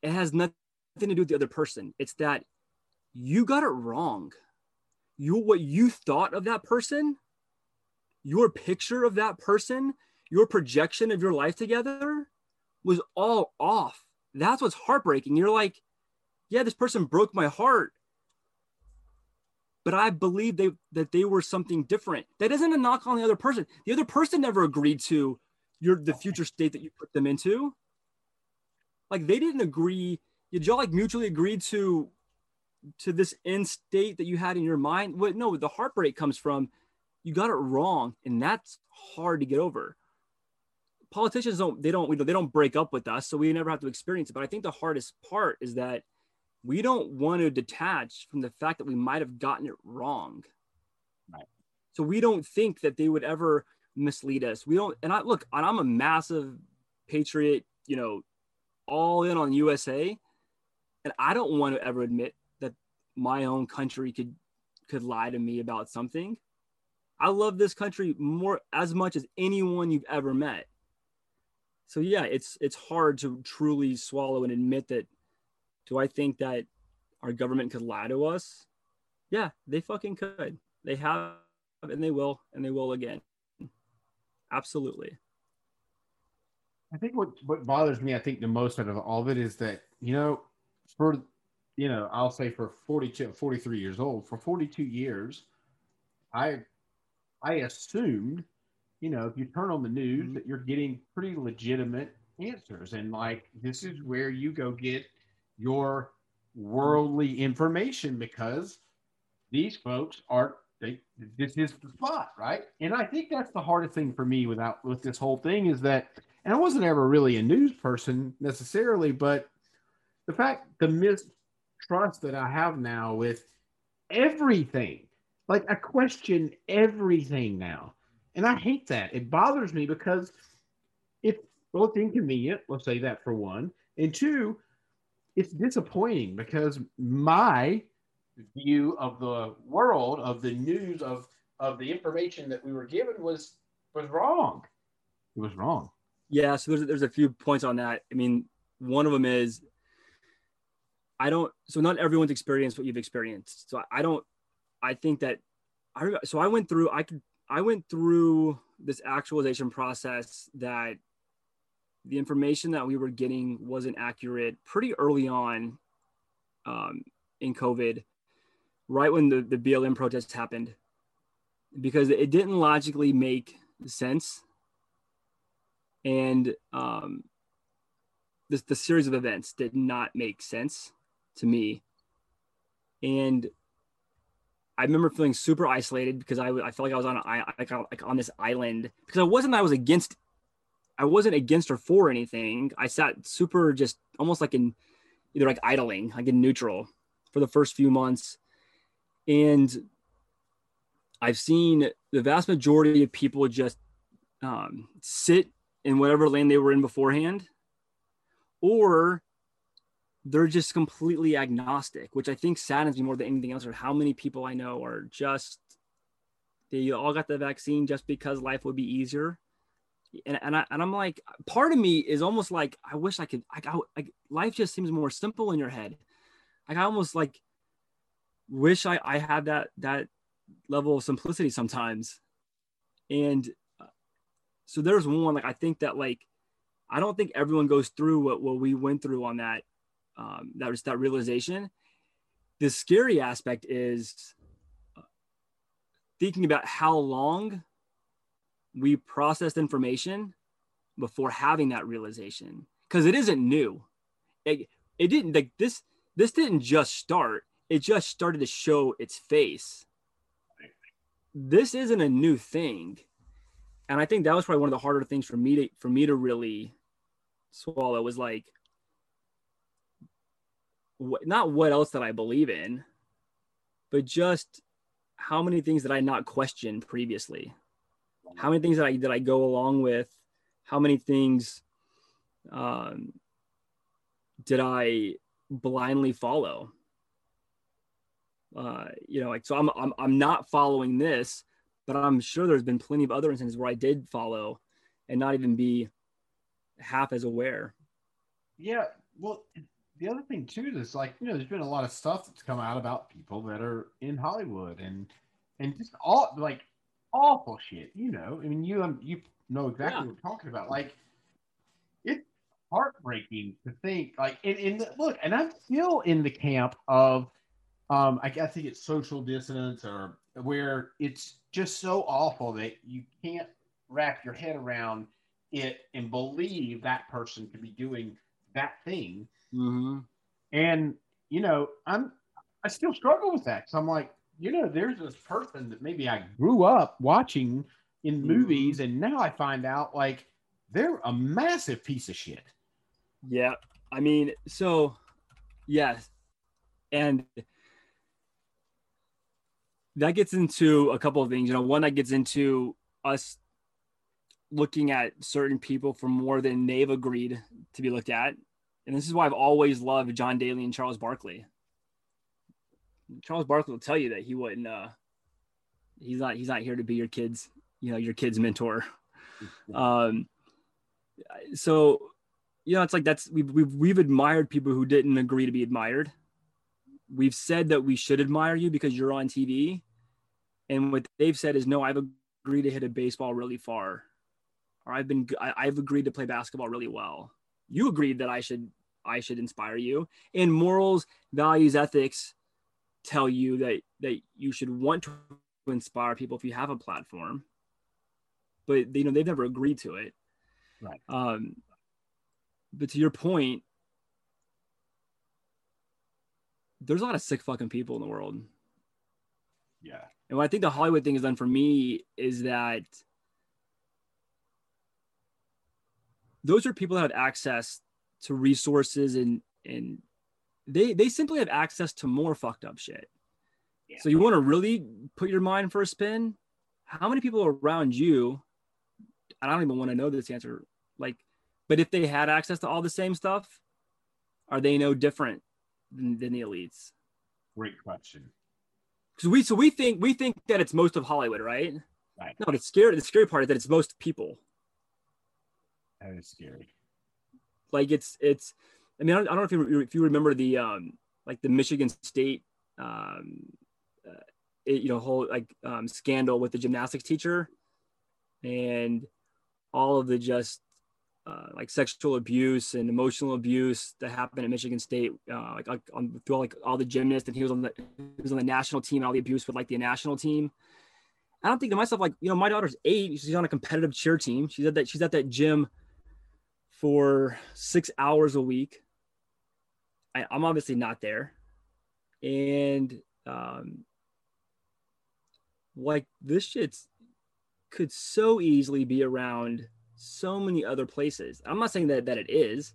It has nothing to do with the other person. It's that you got it wrong. You what you thought of that person your picture of that person your projection of your life together was all off. That's what's heartbreaking. You're like, yeah, this person broke my heart, but I believe they that they were something different. That isn't a knock on the other person. The other person never agreed to your the future state that you put them into. Like they didn't agree. Did y'all like mutually agreed to to this end state that you had in your mind? What no, the heartbreak comes from you got it wrong, and that's hard to get over politicians don't they don't don't they don't break up with us so we never have to experience it but i think the hardest part is that we don't want to detach from the fact that we might have gotten it wrong. Right. so we don't think that they would ever mislead us. We don't and i look and i'm a massive patriot you know all in on usa and i don't want to ever admit that my own country could could lie to me about something. I love this country more as much as anyone you've ever met. So yeah it's it's hard to truly swallow and admit that do i think that our government could lie to us? Yeah they fucking could. They have and they will and they will again. Absolutely. I think what what bothers me, I think the most out of all of it is that you know, for you know, I'll say for 42, 43 years old, for 42 years, I I assumed, you know, if you turn on the news mm-hmm. that you're getting pretty legitimate answers. And like this is where you go get your worldly information because these folks are they this is the spot, right? And I think that's the hardest thing for me without with this whole thing is that and I wasn't ever really a news person necessarily, but the fact the mistrust that I have now with everything, like I question everything now, and I hate that. It bothers me because it's well, it's inconvenient. Let's say that for one, and two, it's disappointing because my view of the world, of the news, of of the information that we were given was was wrong. It was wrong. Yeah, so there's there's a few points on that. I mean, one of them is I don't. So not everyone's experienced what you've experienced. So I don't. I think that I so I went through. I could. I went through this actualization process that the information that we were getting wasn't accurate pretty early on um, in COVID, right when the, the BLM protests happened, because it didn't logically make sense. And um, this, the series of events did not make sense to me. And I remember feeling super isolated because I, I felt like I was on a, like, like on this island because I wasn't I was against I wasn't against or for anything. I sat super just almost like in either like idling, like in neutral for the first few months. And I've seen the vast majority of people just um, sit in whatever lane they were in beforehand, or they're just completely agnostic, which I think saddens me more than anything else. Or how many people I know are just they all got the vaccine just because life would be easier and and, I, and I'm like, part of me is almost like I wish I could. Like, I, like life just seems more simple in your head. Like I almost like wish I I had that that level of simplicity sometimes. And uh, so there's one like I think that like I don't think everyone goes through what what we went through on that um, that was that realization. The scary aspect is uh, thinking about how long we processed information before having that realization because it isn't new. It, it didn't like this this didn't just start. It just started to show its face. This isn't a new thing. And I think that was probably one of the harder things for me to for me to really swallow was like not what else that I believe in, but just how many things did I not question previously? How many things that I that I go along with, how many things um, did I blindly follow? Uh, you know, like so I'm, I'm I'm not following this, but I'm sure there's been plenty of other instances where I did follow and not even be half as aware. Yeah, well, the other thing too is like you know, there's been a lot of stuff that's come out about people that are in Hollywood and and just all like awful shit. You know, I mean, you um, you know exactly yeah. what we're talking about. Like, it's heartbreaking to think. Like, and, and look, and I'm still in the camp of, um, I, I think it's social dissonance or where it's just so awful that you can't wrap your head around it and believe that person could be doing that thing. Mm-hmm. And you know, I'm I still struggle with that. So I'm like, you know, there's this person that maybe I grew up watching in mm-hmm. movies, and now I find out like they're a massive piece of shit. Yeah. I mean, so yes. And that gets into a couple of things. You know, one that gets into us looking at certain people for more than they've agreed to be looked at. And this is why I've always loved John Daly and Charles Barkley. Charles Barkley will tell you that he wouldn't. Uh, he's not. He's not here to be your kids. You know, your kid's mentor. Um, so, you know, it's like that's we've, we've we've admired people who didn't agree to be admired. We've said that we should admire you because you're on TV, and what they've said is no. I've agreed to hit a baseball really far, or I've been I, I've agreed to play basketball really well. You agreed that I should I should inspire you. And morals, values, ethics tell you that that you should want to inspire people if you have a platform but you know they've never agreed to it. Right. Um but to your point there's a lot of sick fucking people in the world. Yeah. And what i think the hollywood thing has done for me is that those are people that have access to resources and and they they simply have access to more fucked up shit. Yeah. So you want to really put your mind for a spin? How many people around you? I don't even want to know this answer. Like, but if they had access to all the same stuff, are they no different than, than the elites? Great question. Because we so we think we think that it's most of Hollywood, right? Right. No, it's scary the scary part is that it's most people. That is scary. Like it's it's. I mean, I don't, I don't know if you if you remember the um like the Michigan State um uh, it, you know whole like um, scandal with the gymnastics teacher and all of the just uh, like sexual abuse and emotional abuse that happened at Michigan State, uh, like, like on through all, like all the gymnasts, and he was on the he was on the national team, and all the abuse with like the national team. I don't think to myself like you know my daughter's eight, she's on a competitive cheer team. She's at that she's at that gym for six hours a week. I, I'm obviously not there, and um, like this shit's could so easily be around so many other places. I'm not saying that that it is,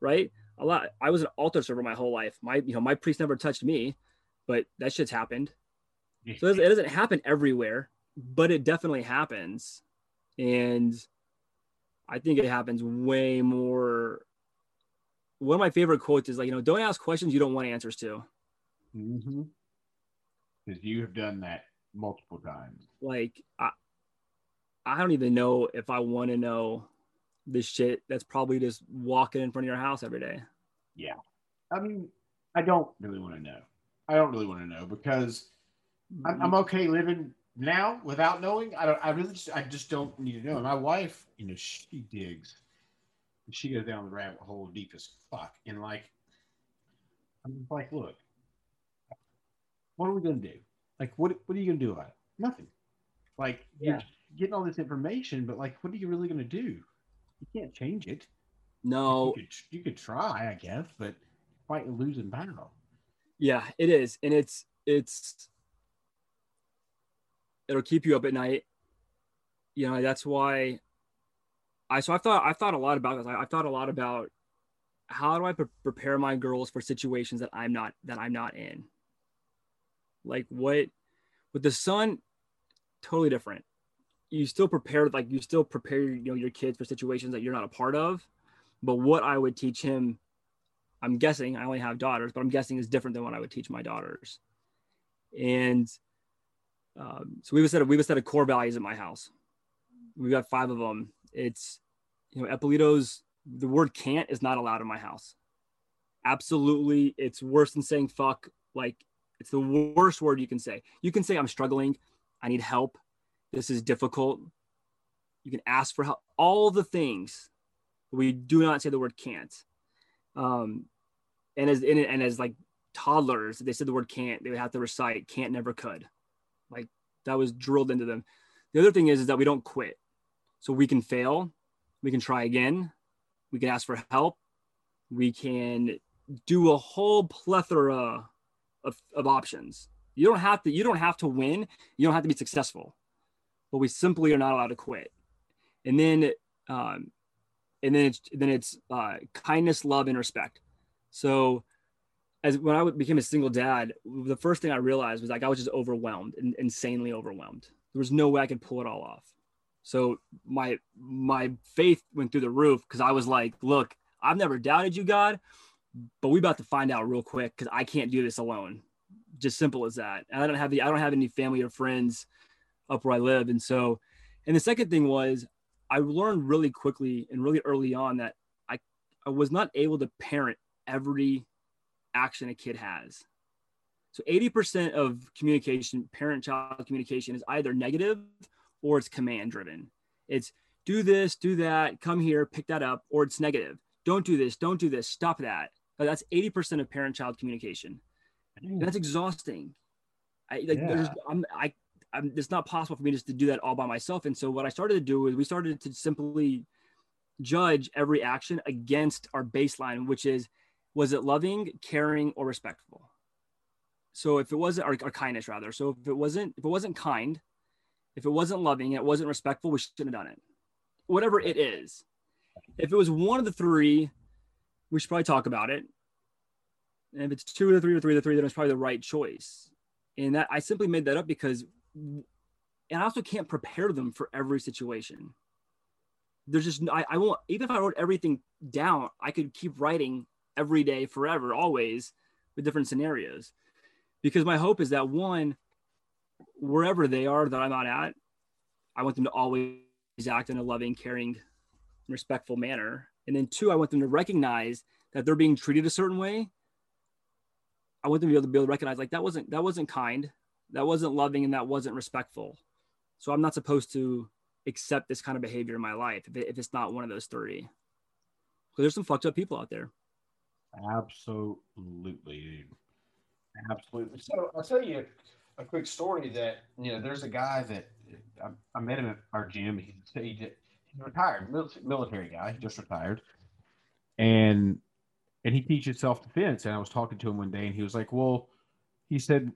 right? A lot. I was an altar server my whole life. My you know my priest never touched me, but that shit's happened. So it doesn't happen everywhere, but it definitely happens, and I think it happens way more. One of my favorite quotes is like, you know, don't ask questions you don't want answers to. Mm-hmm. Because you have done that multiple times. Like, I, I don't even know if I want to know this shit that's probably just walking in front of your house every day. Yeah. I mean, I don't really want to know. I don't really want to know because I'm, I'm okay living now without knowing. I don't. I really just. I just don't need to know. And my wife, you know, she digs. She goes down the rabbit hole deep as fuck. And like, I'm just like, look, what are we gonna do? Like, what what are you gonna do about it? Nothing. Like, Yeah. you're getting all this information, but like, what are you really gonna do? You can't change it. No, You could you could try, I guess, but fight a losing battle. Yeah, it is, and it's it's it'll keep you up at night. You know, that's why I so I've thought I've thought a lot about this. I, I've thought a lot about how do I pre- prepare my girls for situations that I'm not that I'm not in. Like what with the son, totally different. You still prepare like you still prepare you know your kids for situations that you're not a part of. But what I would teach him I'm guessing I only have daughters, but I'm guessing is different than what I would teach my daughters. And um, so we have set of we have set of core values at my house. We've got five of them. It's you know Eppolito's the word can't is not allowed in my house. Absolutely, it's worse than saying fuck. Like it's the worst word you can say. You can say I'm struggling, I need help, this is difficult. You can ask for help. All the things. We do not say the word can't um, and as and, and as like toddlers, they said the word can't. They would have to recite can't, never, could. Like that was drilled into them. The other thing is, is that we don't quit. So we can fail, we can try again, we can ask for help, we can do a whole plethora of, of options. You don't have to. You don't have to win. You don't have to be successful, but we simply are not allowed to quit. And then um, and then it's then it's uh, kindness, love, and respect. So, as when I became a single dad, the first thing I realized was like I was just overwhelmed and insanely overwhelmed. There was no way I could pull it all off. So my my faith went through the roof because I was like, look, I've never doubted you, God, but we about to find out real quick because I can't do this alone. Just simple as that. And I don't have the I don't have any family or friends up where I live, and so. And the second thing was I learned really quickly and really early on that I, I was not able to parent every action a kid has. So 80% of communication, parent child communication is either negative or it's command driven. It's do this, do that, come here, pick that up, or it's negative. Don't do this, don't do this, stop that. That's 80% of parent child communication. Mm. That's exhausting. I like Yeah. there's I'm I I'm, it's not possible for me just to do that all by myself. And so what I started to do is we started to simply judge every action against our baseline, which is was it loving, caring, or respectful? So if it wasn't or, or kindness rather. So if it wasn't if it wasn't kind, if it wasn't loving, it wasn't respectful, we shouldn't have done it. Whatever it is. If it was one of the three, we should probably talk about it. And if it's two of the three or three of the three, then it's probably the right choice. And that I simply made that up because, and I also can't prepare them for every situation. There's just I, I won't even if I wrote everything down, I could keep writing every day forever, always with different scenarios. Because my hope is that one, wherever they are that I'm not at, I want them to always act in a loving, caring, respectful manner. And then two, I want them to recognize that they're being treated a certain way. I want them to be able to be able to recognize like that wasn't that wasn't kind, that wasn't loving, and that wasn't respectful. So I'm not supposed to accept this kind of behavior in my life if, it, if it's not one of those three. Because there's some fucked up people out there. Absolutely. Absolutely. So I'll tell you a quick story that, you know, there's a guy that I, I met him at our gym. He, he, he's retired, military guy. He just retired. And, and he teaches self defense. And I was talking to him one day and he was like, well, he said,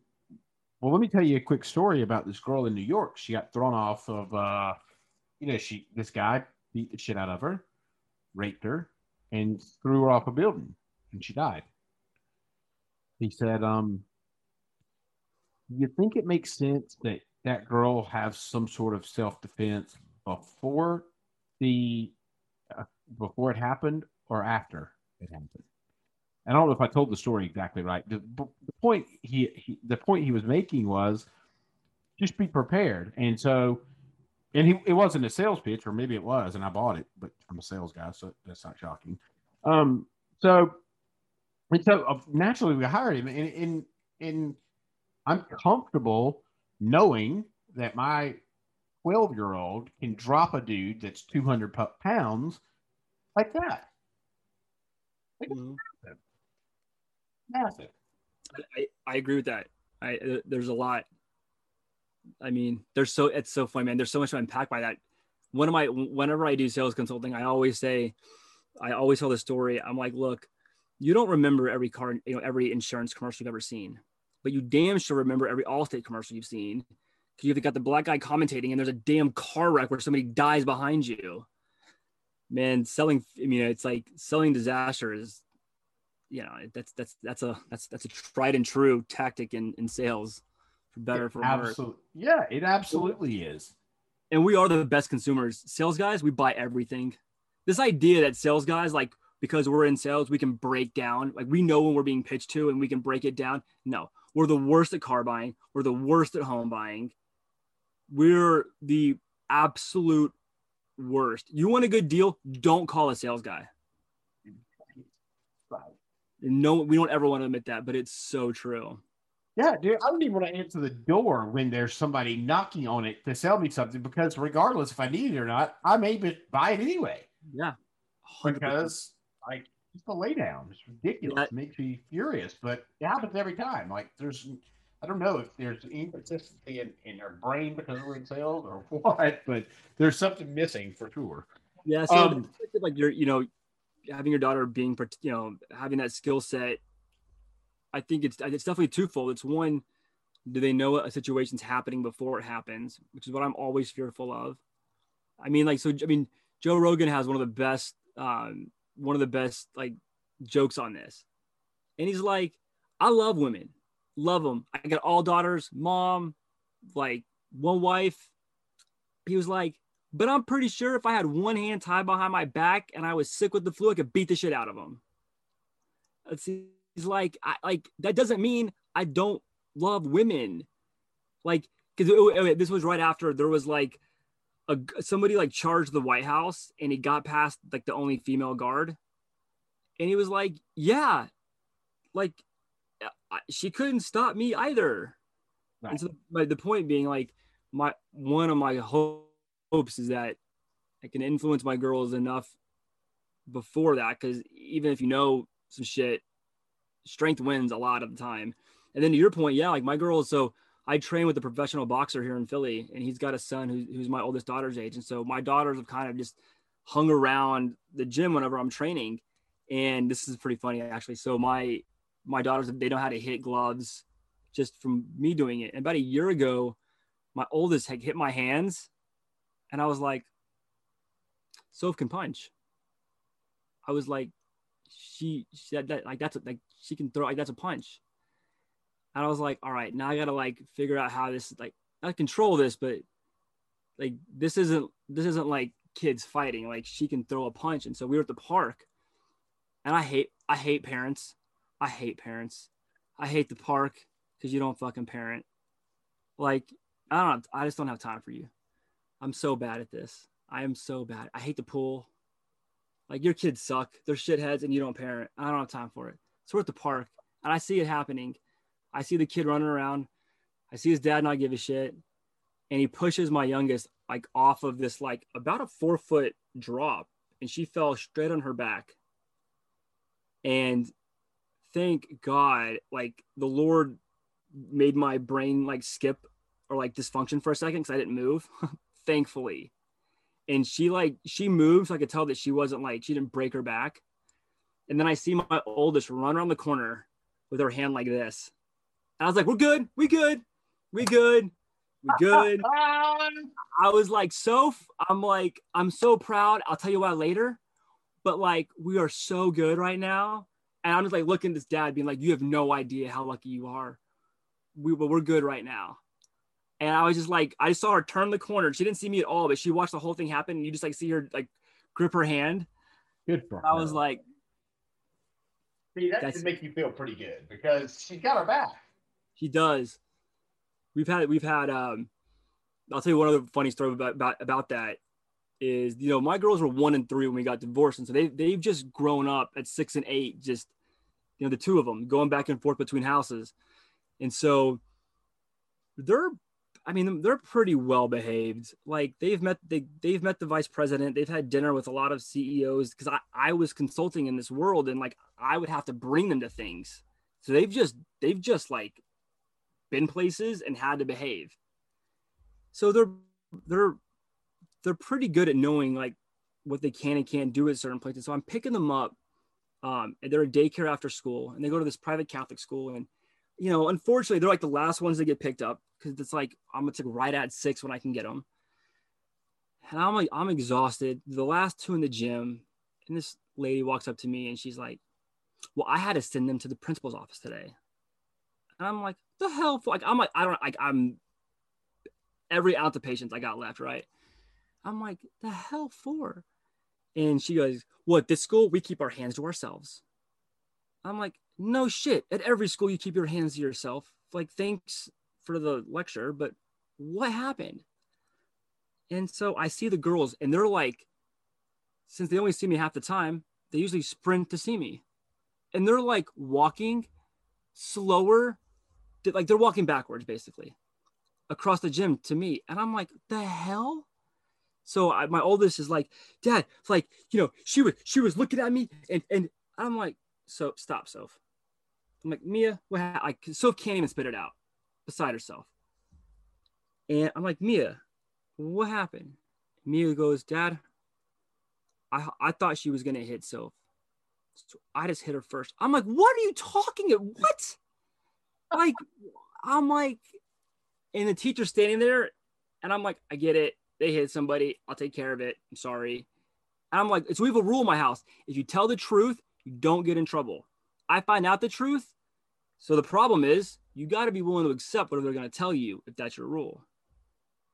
well, let me tell you a quick story about this girl in New York. She got thrown off of, uh, you know, she, this guy beat the shit out of her, raped her, and threw her off a building and she died. He said, um, you think it makes sense that that girl have some sort of self defense before the uh, before it happened or after it happened? I don't know if I told the story exactly right. The, the point he, he the point he was making was just be prepared. And so, and he it wasn't a sales pitch, or maybe it was, and I bought it, but I'm a sales guy, so that's not shocking. Um, so and so uh, naturally we hired him, and, and and I'm comfortable knowing that my 12 year old can drop a dude that's 200 pounds like that. Like mm-hmm. massive. massive. I, I agree with that. I uh, there's a lot. I mean, there's so it's so funny, man. There's so much to unpack by that. One of my whenever I do sales consulting, I always say, I always tell the story. I'm like, look, you don't remember every car, you know, every insurance commercial you've ever seen, but you damn sure remember every Allstate commercial you've seen. Because you've got the black guy commentating, and there's a damn car wreck where somebody dies behind you. Man, selling, I mean, it's like selling disaster is, you know, that's that's that's a that's that's a tried and true tactic in in sales, for better for worse. Yeah, it absolutely is. And we are the best consumers. Sales guys, we buy everything. This idea that sales guys like because we're in sales, we can break down. Like we know when we're being pitched to and we can break it down. No, we're the worst at car buying. We're the worst at home buying. We're the absolute worst. You want a good deal? Don't call a sales guy. No, we don't ever want to admit that, but it's so true. Yeah, dude, I don't even want to answer the door when there's somebody knocking on it to sell me something because regardless if I need it or not, I may buy it anyway. Yeah. 100%. Because like just the lay down. It's ridiculous. It makes me furious, but it happens every time. Like there's, I don't know if there's inconsistency in, in our brain because we're in sales or what, but there's something missing for sure. Yeah. So um, like you're, you know, having your daughter being, you know, having that skill set. I think it's it's definitely twofold. It's one, do they know a situation's happening before it happens, which is what I'm always fearful of. I mean, like so. I mean, Joe Rogan has one of the best um, one of the best like jokes on this. And he's like, I love women, love them. I got all daughters, mom, like one wife. He was like, but I'm pretty sure if I had one hand tied behind my back and I was sick with the flu, I could beat the shit out of him. Let's see. He's like, I like that doesn't mean I don't love women. Like, because this was right after there was like a, somebody like charged the White House and he got past like the only female guard. And he was like, yeah, like she couldn't stop me either. Right. And so the point being like my, one of my hopes is that I can influence my girls enough before that. Cause even if you know some shit, strength wins a lot of the time. And then to your point, yeah, like my girls, so I train with a professional boxer here in Philly, and he's got a son who's, who's my oldest daughter's age. And so my daughters have kind of just hung around the gym whenever I'm training. And this is pretty funny actually. So my my daughters they know how to hit gloves just from me doing it. And about a year ago, my oldest had hit my hands, and I was like, "Soph can punch." I was like, she said that like that's a, like she can throw like that's a punch. And I was like, all right, now I gotta like figure out how this like I control this, but like this isn't this isn't like kids fighting. Like she can throw a punch. And so we were at the park, and I hate I hate parents. I hate parents. I hate the park because you don't fucking parent. Like I don't. I just don't have time for you. I'm so bad at this. I am so bad. I hate the pool. Like your kids suck. They're shitheads and you don't parent. I don't have time for it. So we're at the park and I see it happening. I see the kid running around. I see his dad not give a shit. And he pushes my youngest like off of this like about a four foot drop. And she fell straight on her back. And thank God, like the Lord made my brain like skip or like dysfunction for a second because I didn't move. Thankfully and she like she moved so i could tell that she wasn't like she didn't break her back and then i see my oldest run around the corner with her hand like this i was like we're good we good we good we good i was like so i'm like i'm so proud i'll tell you why later but like we are so good right now and i'm just like looking at this dad being like you have no idea how lucky you are we but we're good right now and I was just like, I saw her turn the corner. She didn't see me at all, but she watched the whole thing happen. And you just like see her like grip her hand. Good for her. I was like, See, that That's- should make you feel pretty good because she's got her back. She does. We've had we've had um I'll tell you one other funny story about, about about that is you know my girls were one and three when we got divorced. And so they they've just grown up at six and eight just you know the two of them going back and forth between houses. And so they're I mean they're pretty well behaved. Like they've met they they've met the vice president. They've had dinner with a lot of CEOs because I I was consulting in this world and like I would have to bring them to things. So they've just they've just like been places and had to behave. So they're they're they're pretty good at knowing like what they can and can't do at certain places. So I'm picking them up. Um, and they're a daycare after school, and they go to this private Catholic school. And you know, unfortunately, they're like the last ones that get picked up because it's like I'm gonna take right at six when I can get them. And I'm like I'm exhausted. The last two in the gym, and this lady walks up to me and she's like, "Well, I had to send them to the principal's office today." And I'm like, the hell? For? Like, I'm like, I don't like, I'm every ounce of patience I got left, right? I'm like, the hell for? And she goes, What, this school, we keep our hands to ourselves. I'm like, no shit. At every school, you keep your hands to yourself. Like, thanks for the lecture, but what happened? And so I see the girls, and they're like, since they only see me half the time, they usually sprint to see me. And they're like walking slower like they're walking backwards basically across the gym to me. And i'm like the hell? So I, my oldest is like dad it's like you know she was she was looking at me and and i'm like so stop soph. I'm like mia what ha-? like soph can't even spit it out beside herself. And i'm like mia what happened? Mia goes dad i i thought she was gonna hit soph. So i just hit her first. I'm like what are you talking at? what like I'm like, and the teacher's standing there, and I'm like, I get it. They hit somebody. I'll take care of it. I'm sorry. And I'm like, so we have a rule in my house. If you tell the truth, you don't get in trouble. I find out the truth. So the problem is you got to be willing to accept whatever they're going to tell you if that's your rule.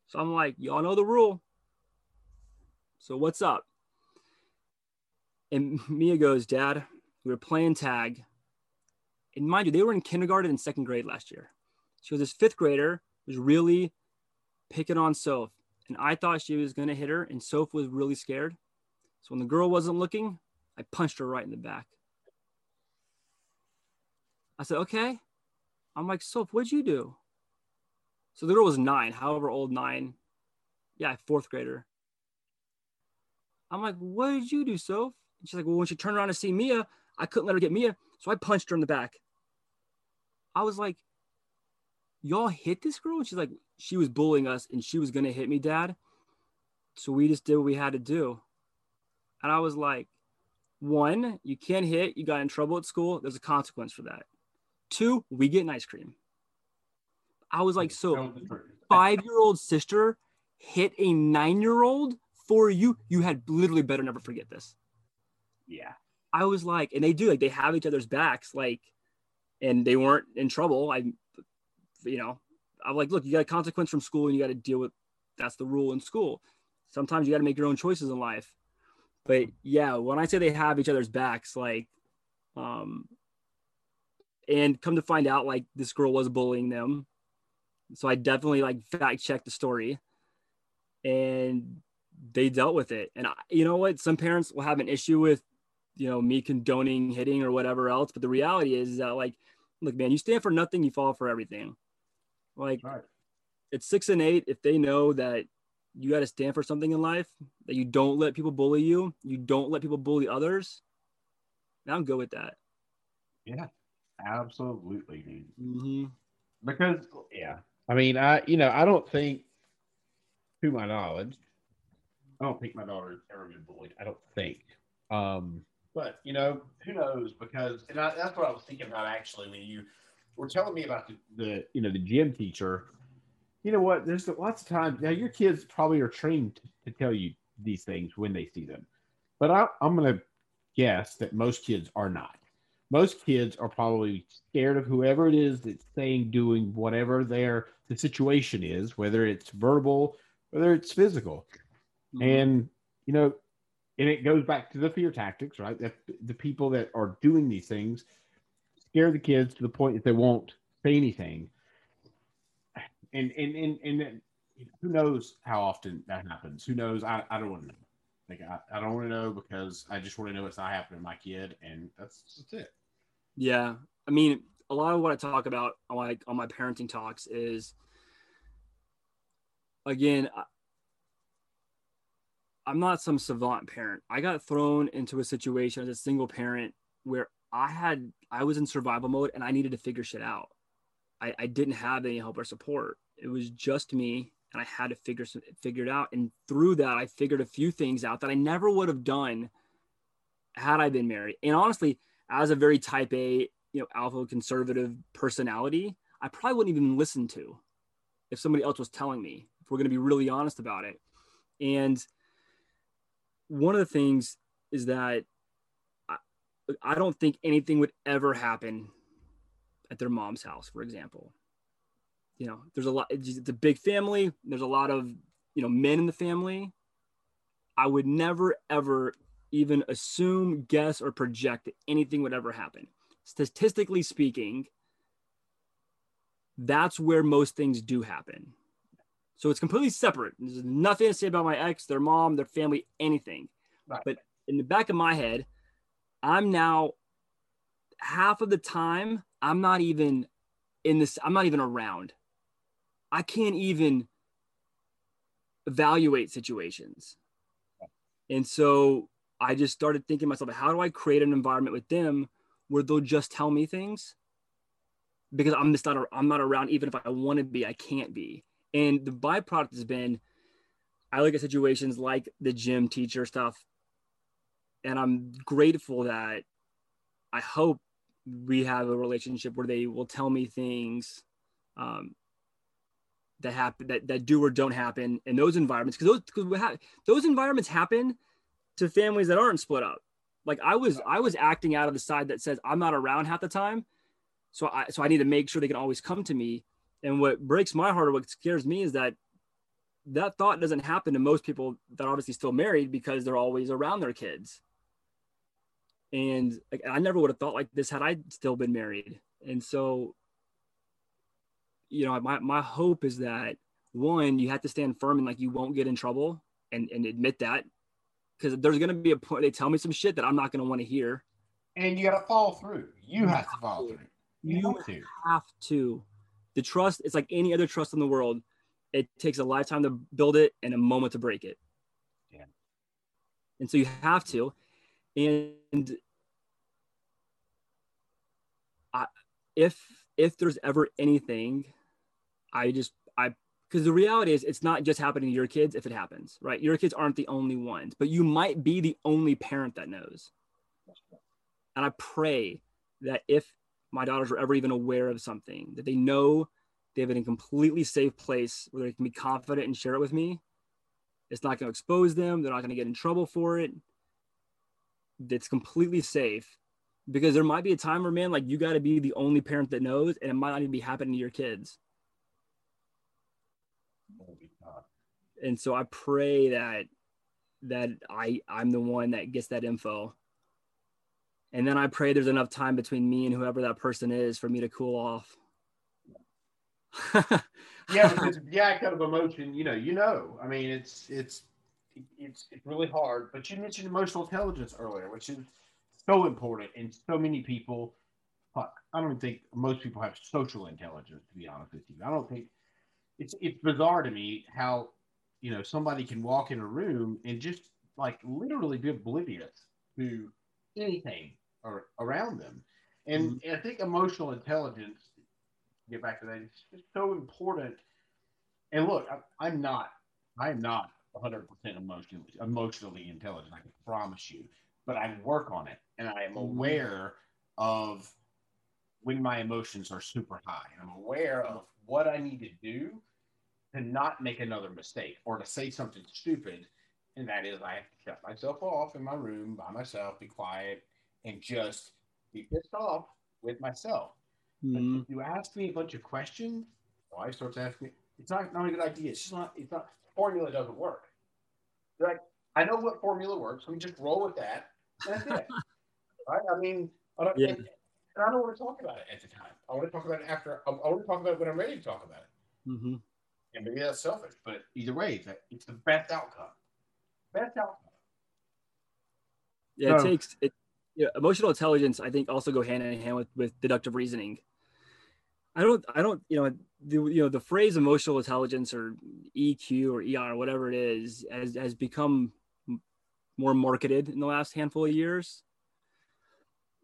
So I'm like, y'all know the rule. So what's up? And Mia goes, Dad, we were playing tag and mind you, they were in kindergarten and second grade last year. She was this fifth grader was really picking on Soph, and I thought she was gonna hit her, and Soph was really scared. So when the girl wasn't looking, I punched her right in the back. I said, "Okay." I'm like, "Soph, what'd you do?" So the girl was nine, however old nine, yeah, fourth grader. I'm like, "What did you do, Soph?" And she's like, "Well, when she turned around to see Mia, I couldn't let her get Mia, so I punched her in the back." I was like, y'all hit this girl? And she's like, she was bullying us and she was going to hit me, dad. So we just did what we had to do. And I was like, one, you can't hit. You got in trouble at school. There's a consequence for that. Two, we get an ice cream. I was like, so five year old sister hit a nine year old for you. You had literally better never forget this. Yeah. I was like, and they do like they have each other's backs, like, and they weren't in trouble. I, you know, I'm like, look, you got a consequence from school, and you got to deal with. That's the rule in school. Sometimes you got to make your own choices in life. But yeah, when I say they have each other's backs, like, um, and come to find out, like this girl was bullying them, so I definitely like fact checked the story, and they dealt with it. And I, you know what? Some parents will have an issue with you know me condoning hitting or whatever else but the reality is that like look man you stand for nothing you fall for everything like Right. it's six and eight if they know that you got to stand for something in life that you don't let people bully you you don't let people bully others now i'm good with that Yeah. Absolutely, dude. mm-hmm. Because yeah, I mean, I you know I don't think, to my knowledge, I don't think my daughter has ever been bullied. I don't think. Um, but you know, who knows? Because and I, that's what I was thinking about actually when you were telling me about the, the you know the gym teacher. You know what? There's lots of times now your kids probably are trained to tell you these things when they see them, but I, I'm going to guess that most kids are not most kids are probably scared of whoever it is that's saying, doing whatever their the situation is, whether it's verbal, whether it's physical. Mm-hmm. And you know, and it goes back to the fear tactics, right? That the people that are doing these things scare the kids to the point that they won't say anything. And and and and who knows how often that happens? Who knows? I, I don't want to know. Like I, I don't want to know because I just want to know it's not happening to my kid, and that's that's it. Yeah, I mean, a lot of what I talk about my on my parenting talks is, again, I'm not some savant parent. I got thrown into a situation as a single parent where I had I was in survival mode and I needed to figure shit out. I, I didn't have any help or support. It was just me, and I had to figure some, figure it out. And through that, I figured a few things out that I never would have done had I been married. And honestly, as a very type A, you know, alpha conservative personality, I probably wouldn't even listen to if somebody else was telling me, if we're going to be really honest about it. And one of the things is that I, I don't think anything would ever happen at their mom's house, for example. You know, there's a lot, it's a big family. There's a lot of, you know, men in the family. I would never, ever even assume, guess, or project that anything would ever happen. Statistically speaking, that's where most things do happen. So it's completely separate. There's nothing to say about my ex, their mom, their family, anything. Right. But in the back of my head, I'm now half of the time, I'm not even in this, I'm not even around. I can't even evaluate situations. And so I just started thinking to myself, how do I create an environment with them where they'll just tell me things? Because I'm just not, I'm not around, even if I want to be, I can't be. And the byproduct has been, I look at situations like the gym teacher stuff, and I'm grateful that I hope we have a relationship where they will tell me things um, that happen that, that do or don't happen in those environments. Because those because those environments happen to families that aren't split up. Like i was i was acting out of the side that says i'm not around half the time so i so i need to make sure they can always come to me and what breaks my heart or what scares me is that that thought doesn't happen to most people that are obviously still married because they're always around their kids and like, i never would have thought like this had i still been married and so you know my, my hope is that one you have to stand firm and like you won't get in trouble and, and admit that because there's going to be a point they tell me some shit that i'm not going to want to hear And you got to follow through. You have to follow through. You, You have to. have to the trust it's like any other trust in the world. It takes a lifetime to build it and a moment to break it. Yeah. and so you have to. And I, if if there's ever anything i just i because the reality is it's not just happening to your kids if it happens right? Your kids aren't the only ones but you might be the only parent that knows. And i pray that if my daughters were ever even aware of something that they know they have it in a completely safe place where they can be confident and share it with me. It's not going to expose them they're not going to get in trouble for it. It's completely safe because there might be a time where man like you got to be the only parent that knows and it might not even be happening to your kids. And so i pray that that i i'm the one that gets that info and then i pray there's enough time between me and whoever that person is for me to cool off. Yeah because yeah kind of emotion you know you know. I mean it's it's it's it's really hard. But you mentioned emotional intelligence earlier which is so important and so many people. Fuck, i don't think most people have social intelligence to be honest with you. I don't think it's it's bizarre to me how you know somebody can walk in a room and just like literally be oblivious to anything or around them and, mm-hmm. i think emotional intelligence get back to that just so important and look I, i'm not i'm not 100% emotionally emotionally intelligent i can promise you but i work on it and i am mm-hmm. aware of when my emotions are super high i'm aware of what i need to do to not make another mistake or to say something stupid. And that is, I have to shut myself off in my room by myself, be quiet, and just be pissed off with myself. Mm-hmm. If you ask me a bunch of questions, wife starts asking me, it's not, not a good idea. It's just not, it's not, formula doesn't work. You're like, I know what formula works. We just roll with that. that's it. right? I mean, I don't, yeah. and, and, I don't want to talk about it at the time. I want to talk about it after, I, I want to talk about it when I'm ready to talk about it. Mm-hmm. And maybe that's selfish, but either way, it's the. Best outcome. Yeah, so, it takes it. Yeah, emotional intelligence, I think, also go hand in hand with with deductive reasoning. I don't, I don't, you know, the you know the phrase emotional intelligence or EQ or ER or whatever it is has has become more marketed in the last handful of years.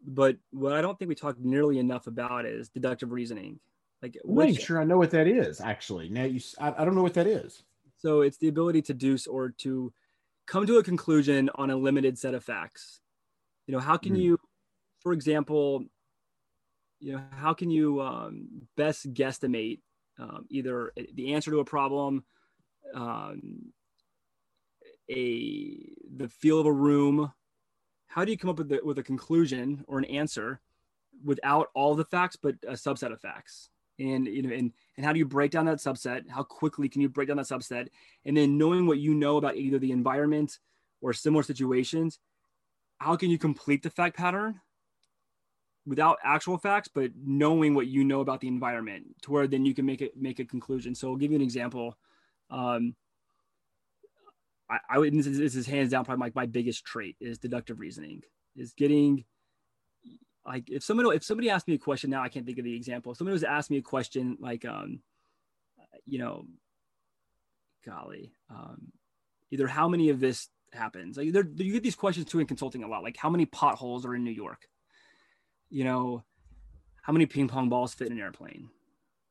But what I don't think we talk nearly enough about is deductive reasoning. Like, I'm not sure I know what that is. Actually, now you, I, I don't know what that is. So it's the ability to deduce or to come to a conclusion on a limited set of facts. You know, how can mm. you, for example, you know, how can you um, best guesstimate um, either the answer to a problem, um, a the feel of a room? How do you come up with the, with a conclusion or an answer without all the facts, but a subset of facts? And you know and and how do you break down that subset? How quickly can you break down that subset? And then knowing what you know about either the environment or similar situations how can you complete the fact pattern without actual facts but knowing what you know about the environment to where then you can make it make a conclusion? So i'll give you an example. Um, I, I would this is, this is hands down probably my, my biggest trait is deductive reasoning is getting like if someone if somebody asked me a question now i can't think of the example. If somebody was asked me a question like um you know golly um either how many of this happens? Like there you get these questions too in consulting a lot like how many potholes are in new york? You know how many ping pong balls fit in an airplane?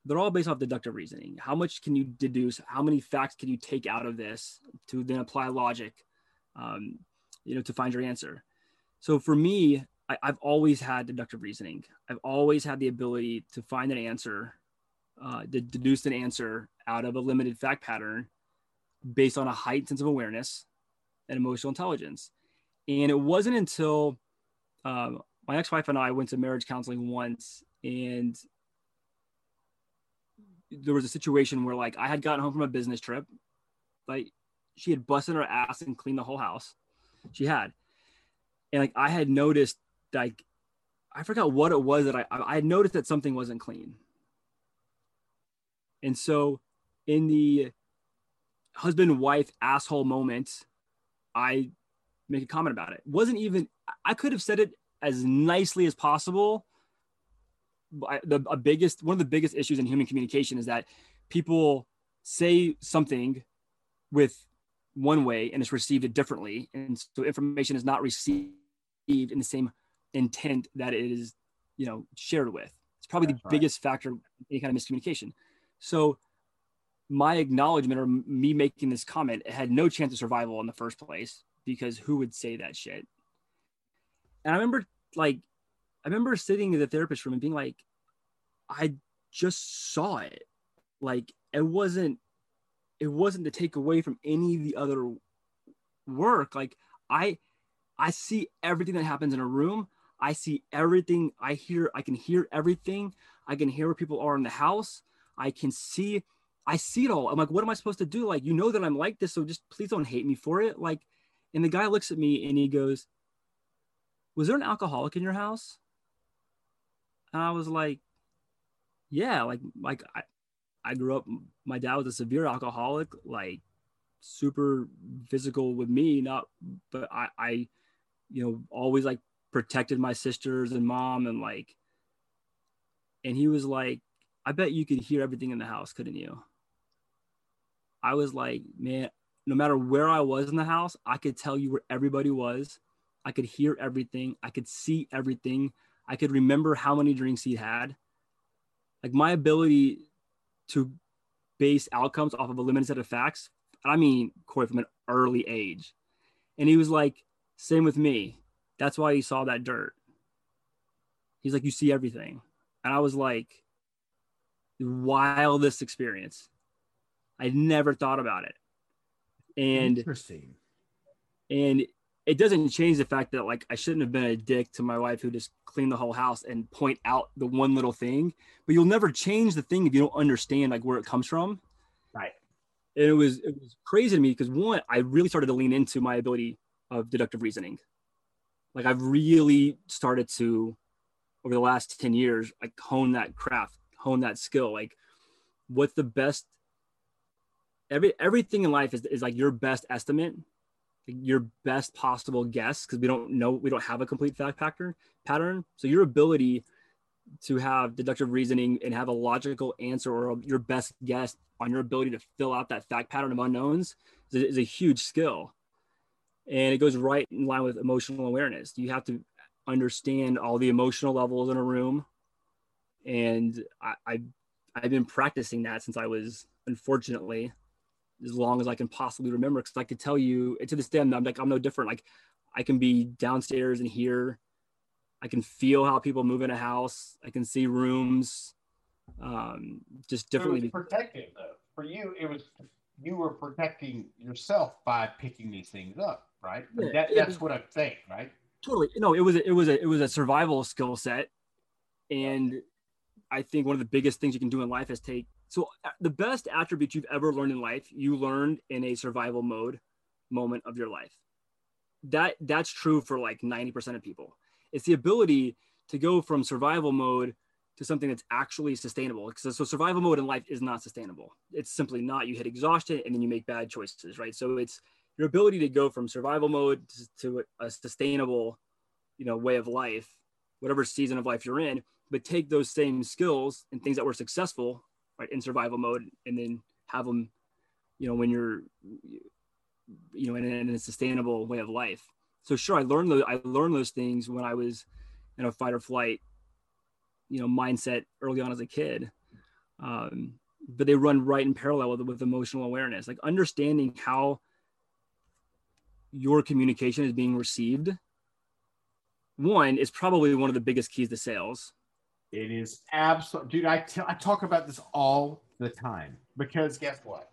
They're all based off deductive reasoning. How much can you deduce? How many facts can you take out of this to then apply logic um, you know to find your answer? So for me I, have always had deductive reasoning. I've always had the ability to find an answer, uh, to deduce an answer out of a limited fact pattern based on a heightened sense of awareness and emotional intelligence. And it wasn't until um, my ex-wife and I went to marriage counseling once, and there was a situation where like I had gotten home from a business trip, like she had busted her ass and cleaned the whole house. She had, and like I had noticed like I forgot what it was that I I noticed that something wasn't clean. And so in the husband wife asshole moment, I make a comment about it. Wasn't even I could have said it as nicely as possible. The a biggest one of the biggest issues in human communication is that people say something with one way and it's received differently, and so information is not received in the same intent that it is, you know, shared with. It's probably That's the right. biggest factor in any kind of miscommunication. So my acknowledgement or me making this comment had no chance of survival in the first place because who would say that shit? And I remember like I remember sitting in the therapist room and being like, I just saw it. Like it wasn't it wasn't to take away from any of the other work. Like I I see everything that happens in a room. I see everything. I hear, I can hear everything. I can hear where people are in the house. I can see, I see it all. I'm like, what am I supposed to do? Like, you know that I'm like this, so just please don't hate me for it. Like, and the guy looks at me and he goes, Was there an alcoholic in your house? And I was like, Yeah, like, like I, I grew up, my dad was a severe alcoholic, like super physical with me, not, but I, I, you know, always like protected my sisters and mom and like, and he was like, I bet you could hear everything in the house, couldn't you? I was like, man, no matter where I was in the house, I could tell you where everybody was. I could hear everything. I could see everything. I could remember how many drinks he had. Like my ability to base outcomes off of a limited set of facts. I mean, Corey, from an early age. And he was like, same with me. That's why he saw that dirt. He's like, you see everything. And I was like, wildest experience. I never thought about it. And interesting. And it doesn't change the fact that like I shouldn't have been a dick to my wife who just cleaned the whole house and point out the one little thing. But you'll never change the thing if you don't understand like where it comes from. Right. And it was it was crazy to me because one, I really started to lean into my ability of deductive reasoning. Like I've really started to over the last 10 years, like hone that craft, hone that skill. Like what's the best every everything in life is, is like your best estimate your best possible guess because we don't know we don't have a complete fact pattern pattern so your ability to have deductive reasoning and have a logical answer or your best guess on your ability to fill out that fact pattern of unknowns is is a huge skill and it goes right in line with emotional awareness you have to understand all the emotional levels in a room and I, I i've been practicing that since i was unfortunately as long as I can possibly remember. Cause I could tell you to this day, I'm like, I'm no different. Like I can be downstairs and here, I can feel how people move in a house. I can see rooms, um, just differently. It was protective though. For you, it was, you were protecting yourself by picking these things up, right? Yeah, that, that's what I'm saying, right? Totally. No, it was, a, it was a, it was a survival skill set. And I think one of the biggest things you can do in life is take so uh, the best attribute you've ever learned in life, you learned in a survival mode moment of your life. That that's true for like 90% of people. It's the ability to go from survival mode to something that's actually sustainable. So, so survival mode in life is not sustainable. It's simply not. You hit exhaustion and then you make bad choices, right? So it's your ability to go from survival mode to, a sustainable, you know, way of life, whatever season of life you're in, but take those same skills and things that were successful right in survival mode and then have them you know when you're you know in, in a sustainable way of life. So sure i learned those i learned those things when i was in a fight or flight you know mindset early on as a kid. Um, but they run right in parallel with, with emotional awareness like understanding how your communication is being received one is probably one of the biggest keys to sales it is absolute, dude. I, t- I talk about this all the time because guess what?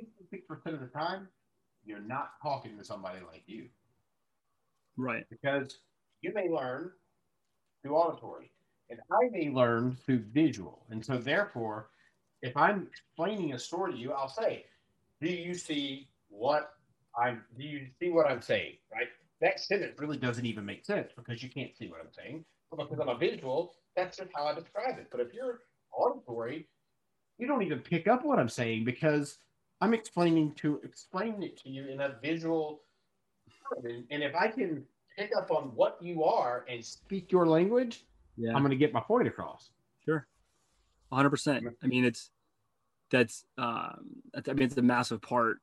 66% of the time, you're not talking to somebody like you. Right. Because you may learn through auditory, and I may learn through visual. And so, therefore, if I'm explaining a story to you, I'll say, Do you see what I'm, do you see what I'm saying? Right? That sentence really doesn't even make sense because you can't see what I'm saying. But because I'm a visual, that's just how I describe it. But if you're auditory, you don't even pick up what I'm saying because I'm explaining to explain it to you in a visual. And if I can pick up on what you are and speak your language, yeah. I'm going to get my point across. Sure, 100. percent I mean, it's that's um, I mean, it's a massive part.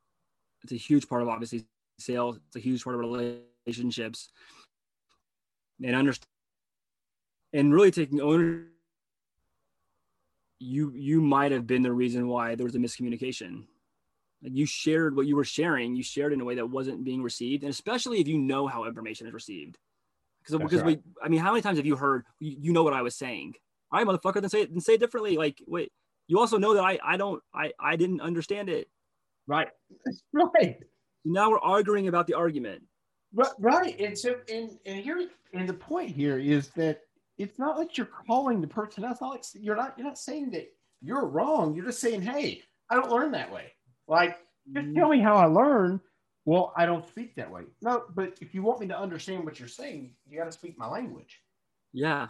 It's a huge part of obviously sales. It's a huge part of relationships. And understand and really taking ownership you you might have been the reason why there was a miscommunication. Like you shared what you were sharing you shared in a way that wasn't being received and especially if you know how information is received. Because because right. we i mean how many times have you heard you, you know what i was saying? All right motherfucker then say it then say it differently. Like wait you also know that i i don't i i didn't understand it right right now we're arguing about the argument Right, right. And so, and and here, and the point here is that it's not like you're calling the person. That's not like you're not you're not saying that you're wrong. You're just saying, hey, I don't learn that way. Like, just tell me how I learn. Well, I don't speak that way. No, but if you want me to understand what you're saying, you got to speak my language. Yeah.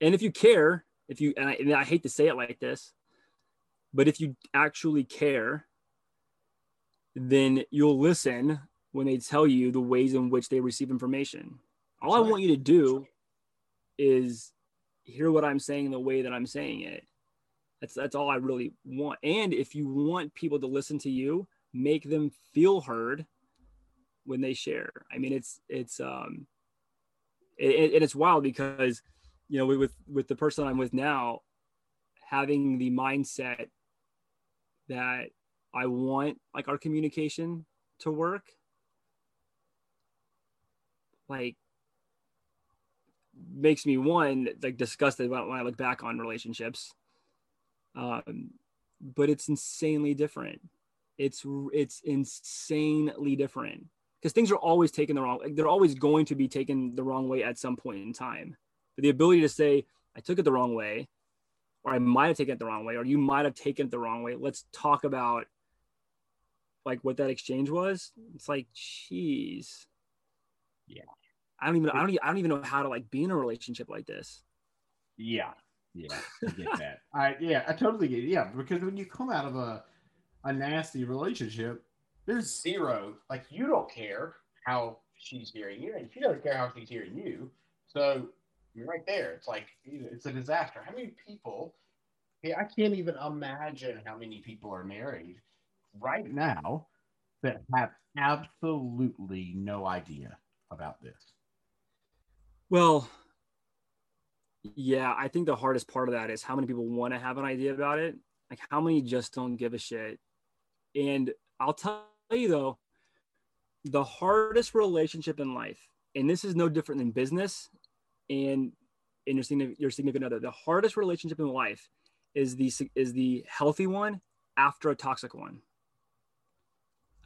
And if you care, if you, and I, and I hate to say it like this, but if you actually care, then you'll listen when they tell you the ways in which they receive information. All I want you to do is hear what I'm saying the way that I'm saying it. That's that's all I really want. And if you want people to listen to you, make them feel heard when they share. I mean, it's it's um, it, and it's wild because you know with with the person I'm with now, having the mindset that I want like our communication to work, like makes me one like disgusted when I look back on relationships. Um, but it's insanely different. It's it's insanely different because things are always taken the wrong. Like, they're always going to be taken the wrong way at some point in time. But the ability to say I took it the wrong way, or I might have taken it the wrong way, or you might have taken it the wrong way. Let's talk about like what that exchange was. It's like, jeez. Yeah. I don't even I don't even, I don't even know how to like be in a relationship like this. Yeah. Yeah, I get that. I yeah, I totally get it. Yeah, because when you come out of a a nasty relationship, there's zero like you don't care how she's hearing you, and she doesn't care how she's hearing you. So you're right there. It's like it's a disaster. How many people? I can't even imagine how many people are married right now that have absolutely no idea about this. Well, yeah, I think the hardest part of that is how many people want to have an idea about it. Like how many just don't give a shit. And I'll tell you though, the hardest relationship in life, and this is no different than business and in your your significant other, the hardest relationship in life is the is the healthy one after a toxic one.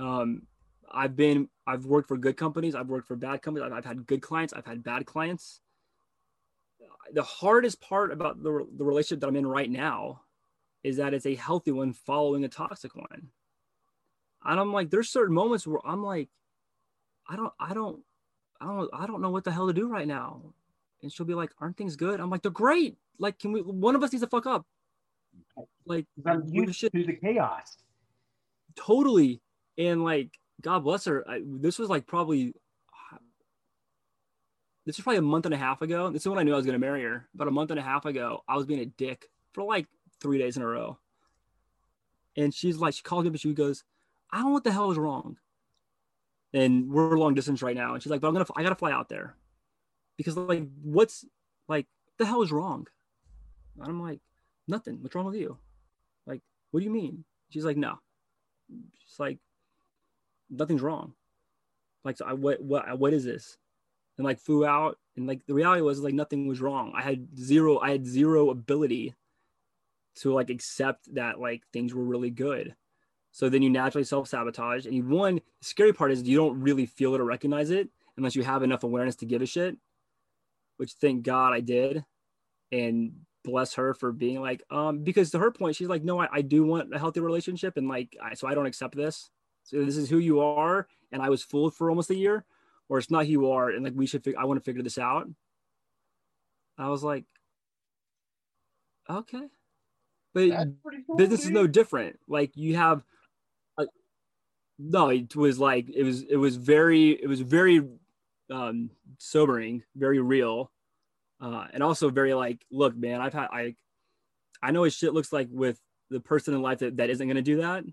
Um, I've been I've worked for good companies, I've worked for bad companies, I've, I've had good clients, I've had bad clients. The hardest part about the, the relationship that I'm in right now is that it's a healthy one following a toxic one. And I'm like, there's certain moments where I'm like, I don't, I don't, I don't, I don't know what the hell to do right now. And she'll be like, "Aren't things good?" I'm like, "They're great. Like, can we? One of us needs to fuck up." Like, I'm used to the chaos. Totally, and like, God bless her. I, this was like probably this was probably a month and a half ago. This is when I knew I was going to marry her. About a month and a half ago, I was being a dick for like three days in a row. And she's like, she called me, but she goes, I don't know what the hell is wrong. And we're long distance right now. And she's like, but I'm to, I got to fly out there because like, what's like, the hell is wrong? And I'm like, nothing. What's wrong with you? Like, what do you mean? She's like, no. She's like, nothing's wrong. Like, so I, what, what, what is this? And like flew out, and like the reality was like nothing was wrong. I had zero, I had zero ability to like accept that like things were really good. So then you naturally self sabotage, and you one scary part is you don't really feel it or recognize it unless you have enough awareness to give a shit. Which thank God I did, and bless her for being like, um, because to her point, she's like, no, I, I do want a healthy relationship, and like, I, so I don't accept this. So this is who you are, and I was fooled for almost a year, or it's not who you are, and like we should, fig- I want to figure this out. I was like, okay, but cool, business is no different. Like you have, a, no, it was like it was it was very it was very um, sobering, very real, uh, and also very like, look, man, I've had I, I know what shit looks like with the person in life that, that isn't going to do that.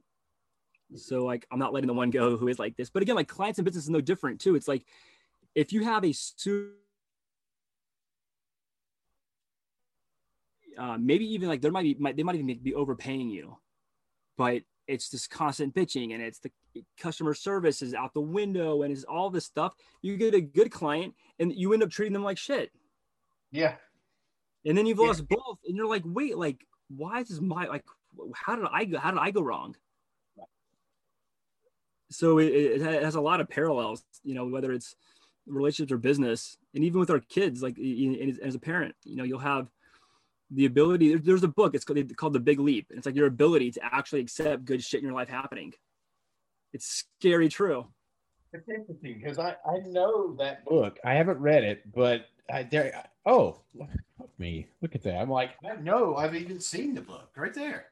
So like, I'm not letting the one go who is like this. But again, like clients and business is no different too. It's like if you have a super uh, maybe even like there might be might, they might even be overpaying you, but it's this constant bitching and it's the customer service is out the window and it's all this stuff. You get a good client and you end up treating them like shit, Yeah. and then you've Yeah. lost both, and you're like, wait, like why is this my like how did I go how did I go wrong? So it, it has a lot of parallels, you know, whether it's relationships or business, and even with our kids, like as a parent, you know, you'll have the ability. There's a book. It's called, called The Big Leap. And It's like your ability to actually accept good shit in your life happening. It's scary true. It's interesting because I, I know that book. I haven't read it, but I there. Oh, look me! Look at that. I'm like, I know. I've even seen the book right there.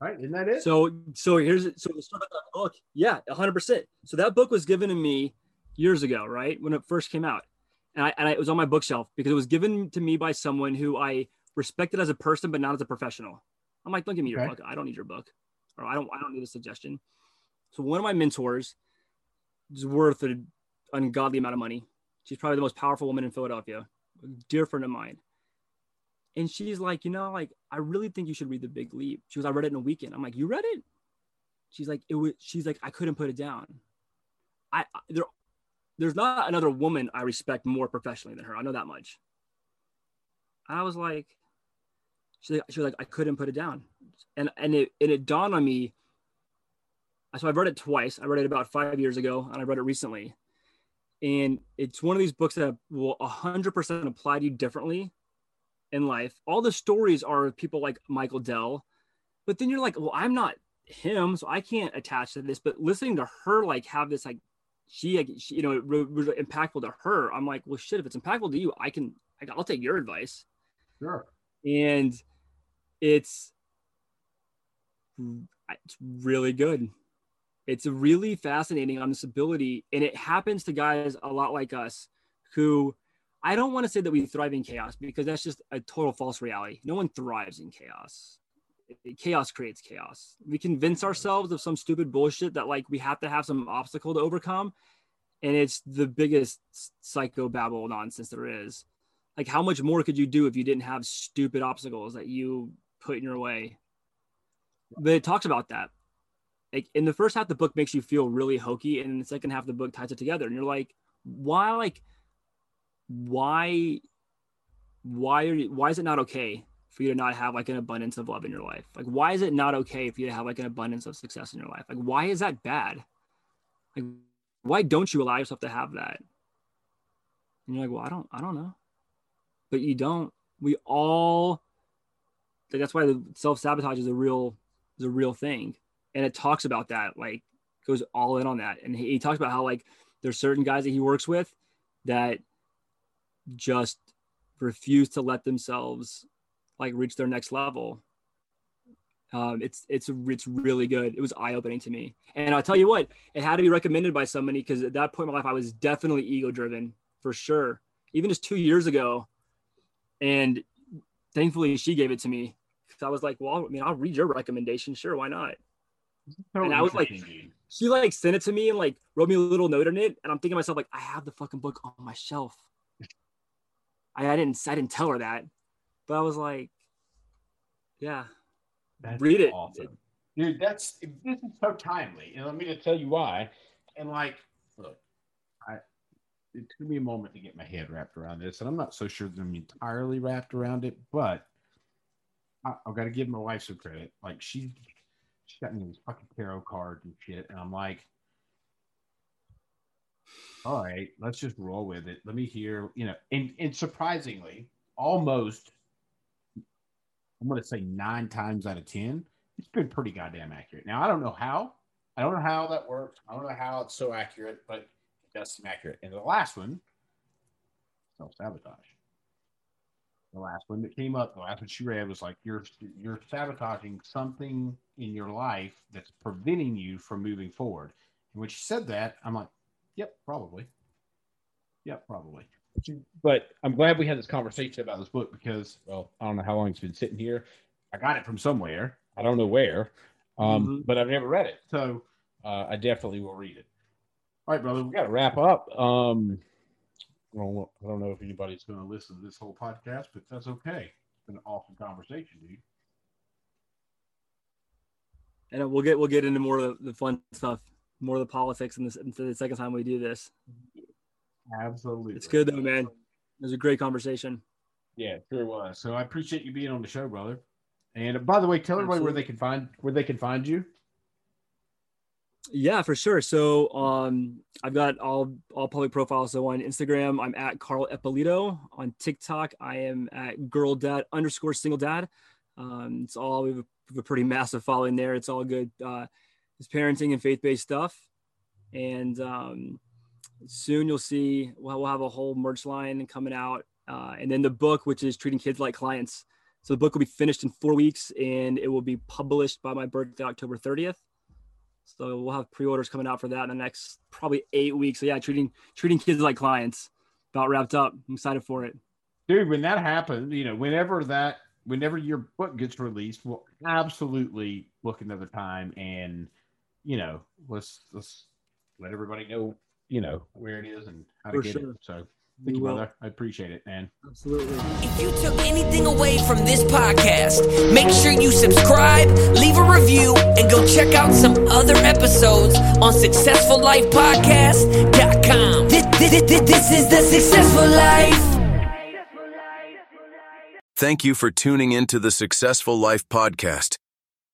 Right? Isn't that it? So, so here's it. so the start of that book. Yeah, 100. percent So that book was given to me years ago, right when it first came out, and I and I, it was on my bookshelf because it was given to me by someone who I respected as a person, but not as a professional. I'm like, don't give me your okay. book. I don't need your book, or I don't I don't need a suggestion. So one of my mentors is worth an ungodly amount of money. She's probably the most powerful woman in Philadelphia, a dear friend of mine. And she's like, you know, like I really think you should read The Big Leap. She was, I read it in a weekend. I'm like, you read it? She's like, it was. She's like, I couldn't put it down. I there, there's not another woman I respect more professionally than her. I know that much. I was like, she, she was like, I couldn't put it down, and and it and it dawned on me so I've read it twice. I read it about five years ago, and I read it recently. And it's one of these books that will 100% apply to you differently in life. All the stories are of people like Michael Dell, but then you're like, well, I'm not him, so I can't attach to this. But listening to her like have this like she, she you know, it was really impactful to her. I'm like, well, shit, if it's impactful to you, I can, I'll take your advice. Sure. And it's it's really good it's really fascinating on this ability and it happens to guys a lot like us who i don't want to say that we thrive in chaos because that's just a total false reality. No one thrives in chaos. Chaos creates chaos. We convince ourselves of some stupid bullshit that like we have to have some obstacle to overcome and it's the biggest psycho babble nonsense there is. Like how much more could you do if you didn't have stupid obstacles that you put in your way? But it talks about that. Like in the first half the book makes you feel really hokey and in the second half the book ties it together and you're like why like why why are you, why is it not okay for you to not have like an abundance of love in your life? Like why is it not okay for you to have like an abundance of success in your life? Like why is that bad? Like why don't you allow yourself to have that? And you're like well i don't i don't know. But you don't. We all like that's why the self-sabotage is a real is a real thing. And it talks about that like goes all in on that. And he, he talks about how like there's certain guys that he works with that just refuse to let themselves like reach their next level um, it's it's it's really good. It was eye opening to me, and I'll tell you what, it had to be recommended by somebody because at that point in my life, I was definitely ego driven for sure. Even just two years ago, and thankfully she gave it to me because I was like, well, I mean, I'll read your recommendation, sure, why not? So and I was like, she like sent it to me and like wrote me a little note in it, and I'm thinking to myself like, I have the fucking book on my shelf. I, I didn't I didn't tell her that, but I was like, yeah, that's read it, awesome. dude. That's this is so timely, and let me just tell you why. And like, look, I it took me a moment to get my head wrapped around this, and I'm not so sure that I'm entirely wrapped around it, but I, have got to give my wife some credit. Like she she got me these fucking tarot cards and shit. And I'm like, all right, let's just roll with it. Let me hear, you know, and, and surprisingly, almost, I'm going to say nine times out of 10, it's been pretty goddamn accurate. Now, I don't know how. I don't know how that works. I don't know how it's so accurate, but it does seem accurate. And the last one, self sabotage the last one that came up, the last one she read was like you're you're sabotaging something in your life that's preventing you from moving forward. And when she said that, I'm like, yep, probably. Yep, probably. But I'm glad we had this conversation about this book because, well, I don't know how long it's been sitting here. I got it from somewhere. I don't know where, um, mm-hmm. but I've never read it. So uh, I definitely will read it. All right, brother, we got to wrap up. Um, I don't, I don't know if anybody's going to listen to this whole podcast, but that's okay. It's been an awesome conversation, dude. And we'll get we'll get into more of the fun stuff, more of the politics, in the, the second time we do this. Absolutely, it's good though, man. It was a great conversation. Yeah, sure was. So I appreciate you being on the show, brother. And uh, by the way, tell Absolutely. everybody where they can find where they can find you. Yeah, for sure. So um, I've got all all public profiles. So on Instagram, I'm at Carl Eppolito. On TikTok, I am at girl dad underscore single dad. Um, it's all we have, a, we have, a, pretty massive following there. It's all good. Uh, it's parenting and faith based stuff. And um, soon you'll see we'll, we'll have a whole merch line coming out. Uh, and then the book, which is treating kids like clients. So the book will be finished in four weeks and it will be published by my birthday, October 30th. So we'll have pre-orders coming out for that in the next probably eight weeks. So yeah, treating treating kids like clients. About wrapped up. I'm excited for it. Dude, when that happens, you know, whenever that whenever your book gets released, we'll absolutely look another time and you know, let's let's let everybody know, you know, where it is and how to get sure. it. So Thank you, brother. I appreciate it, man. Absolutely. If you took anything away from this podcast, make sure you subscribe, leave a review, and go check out some other episodes on SuccessfulLifePodcast.com. This, this, this, this is the Successful Life. Thank you for tuning into the Successful Life Podcast.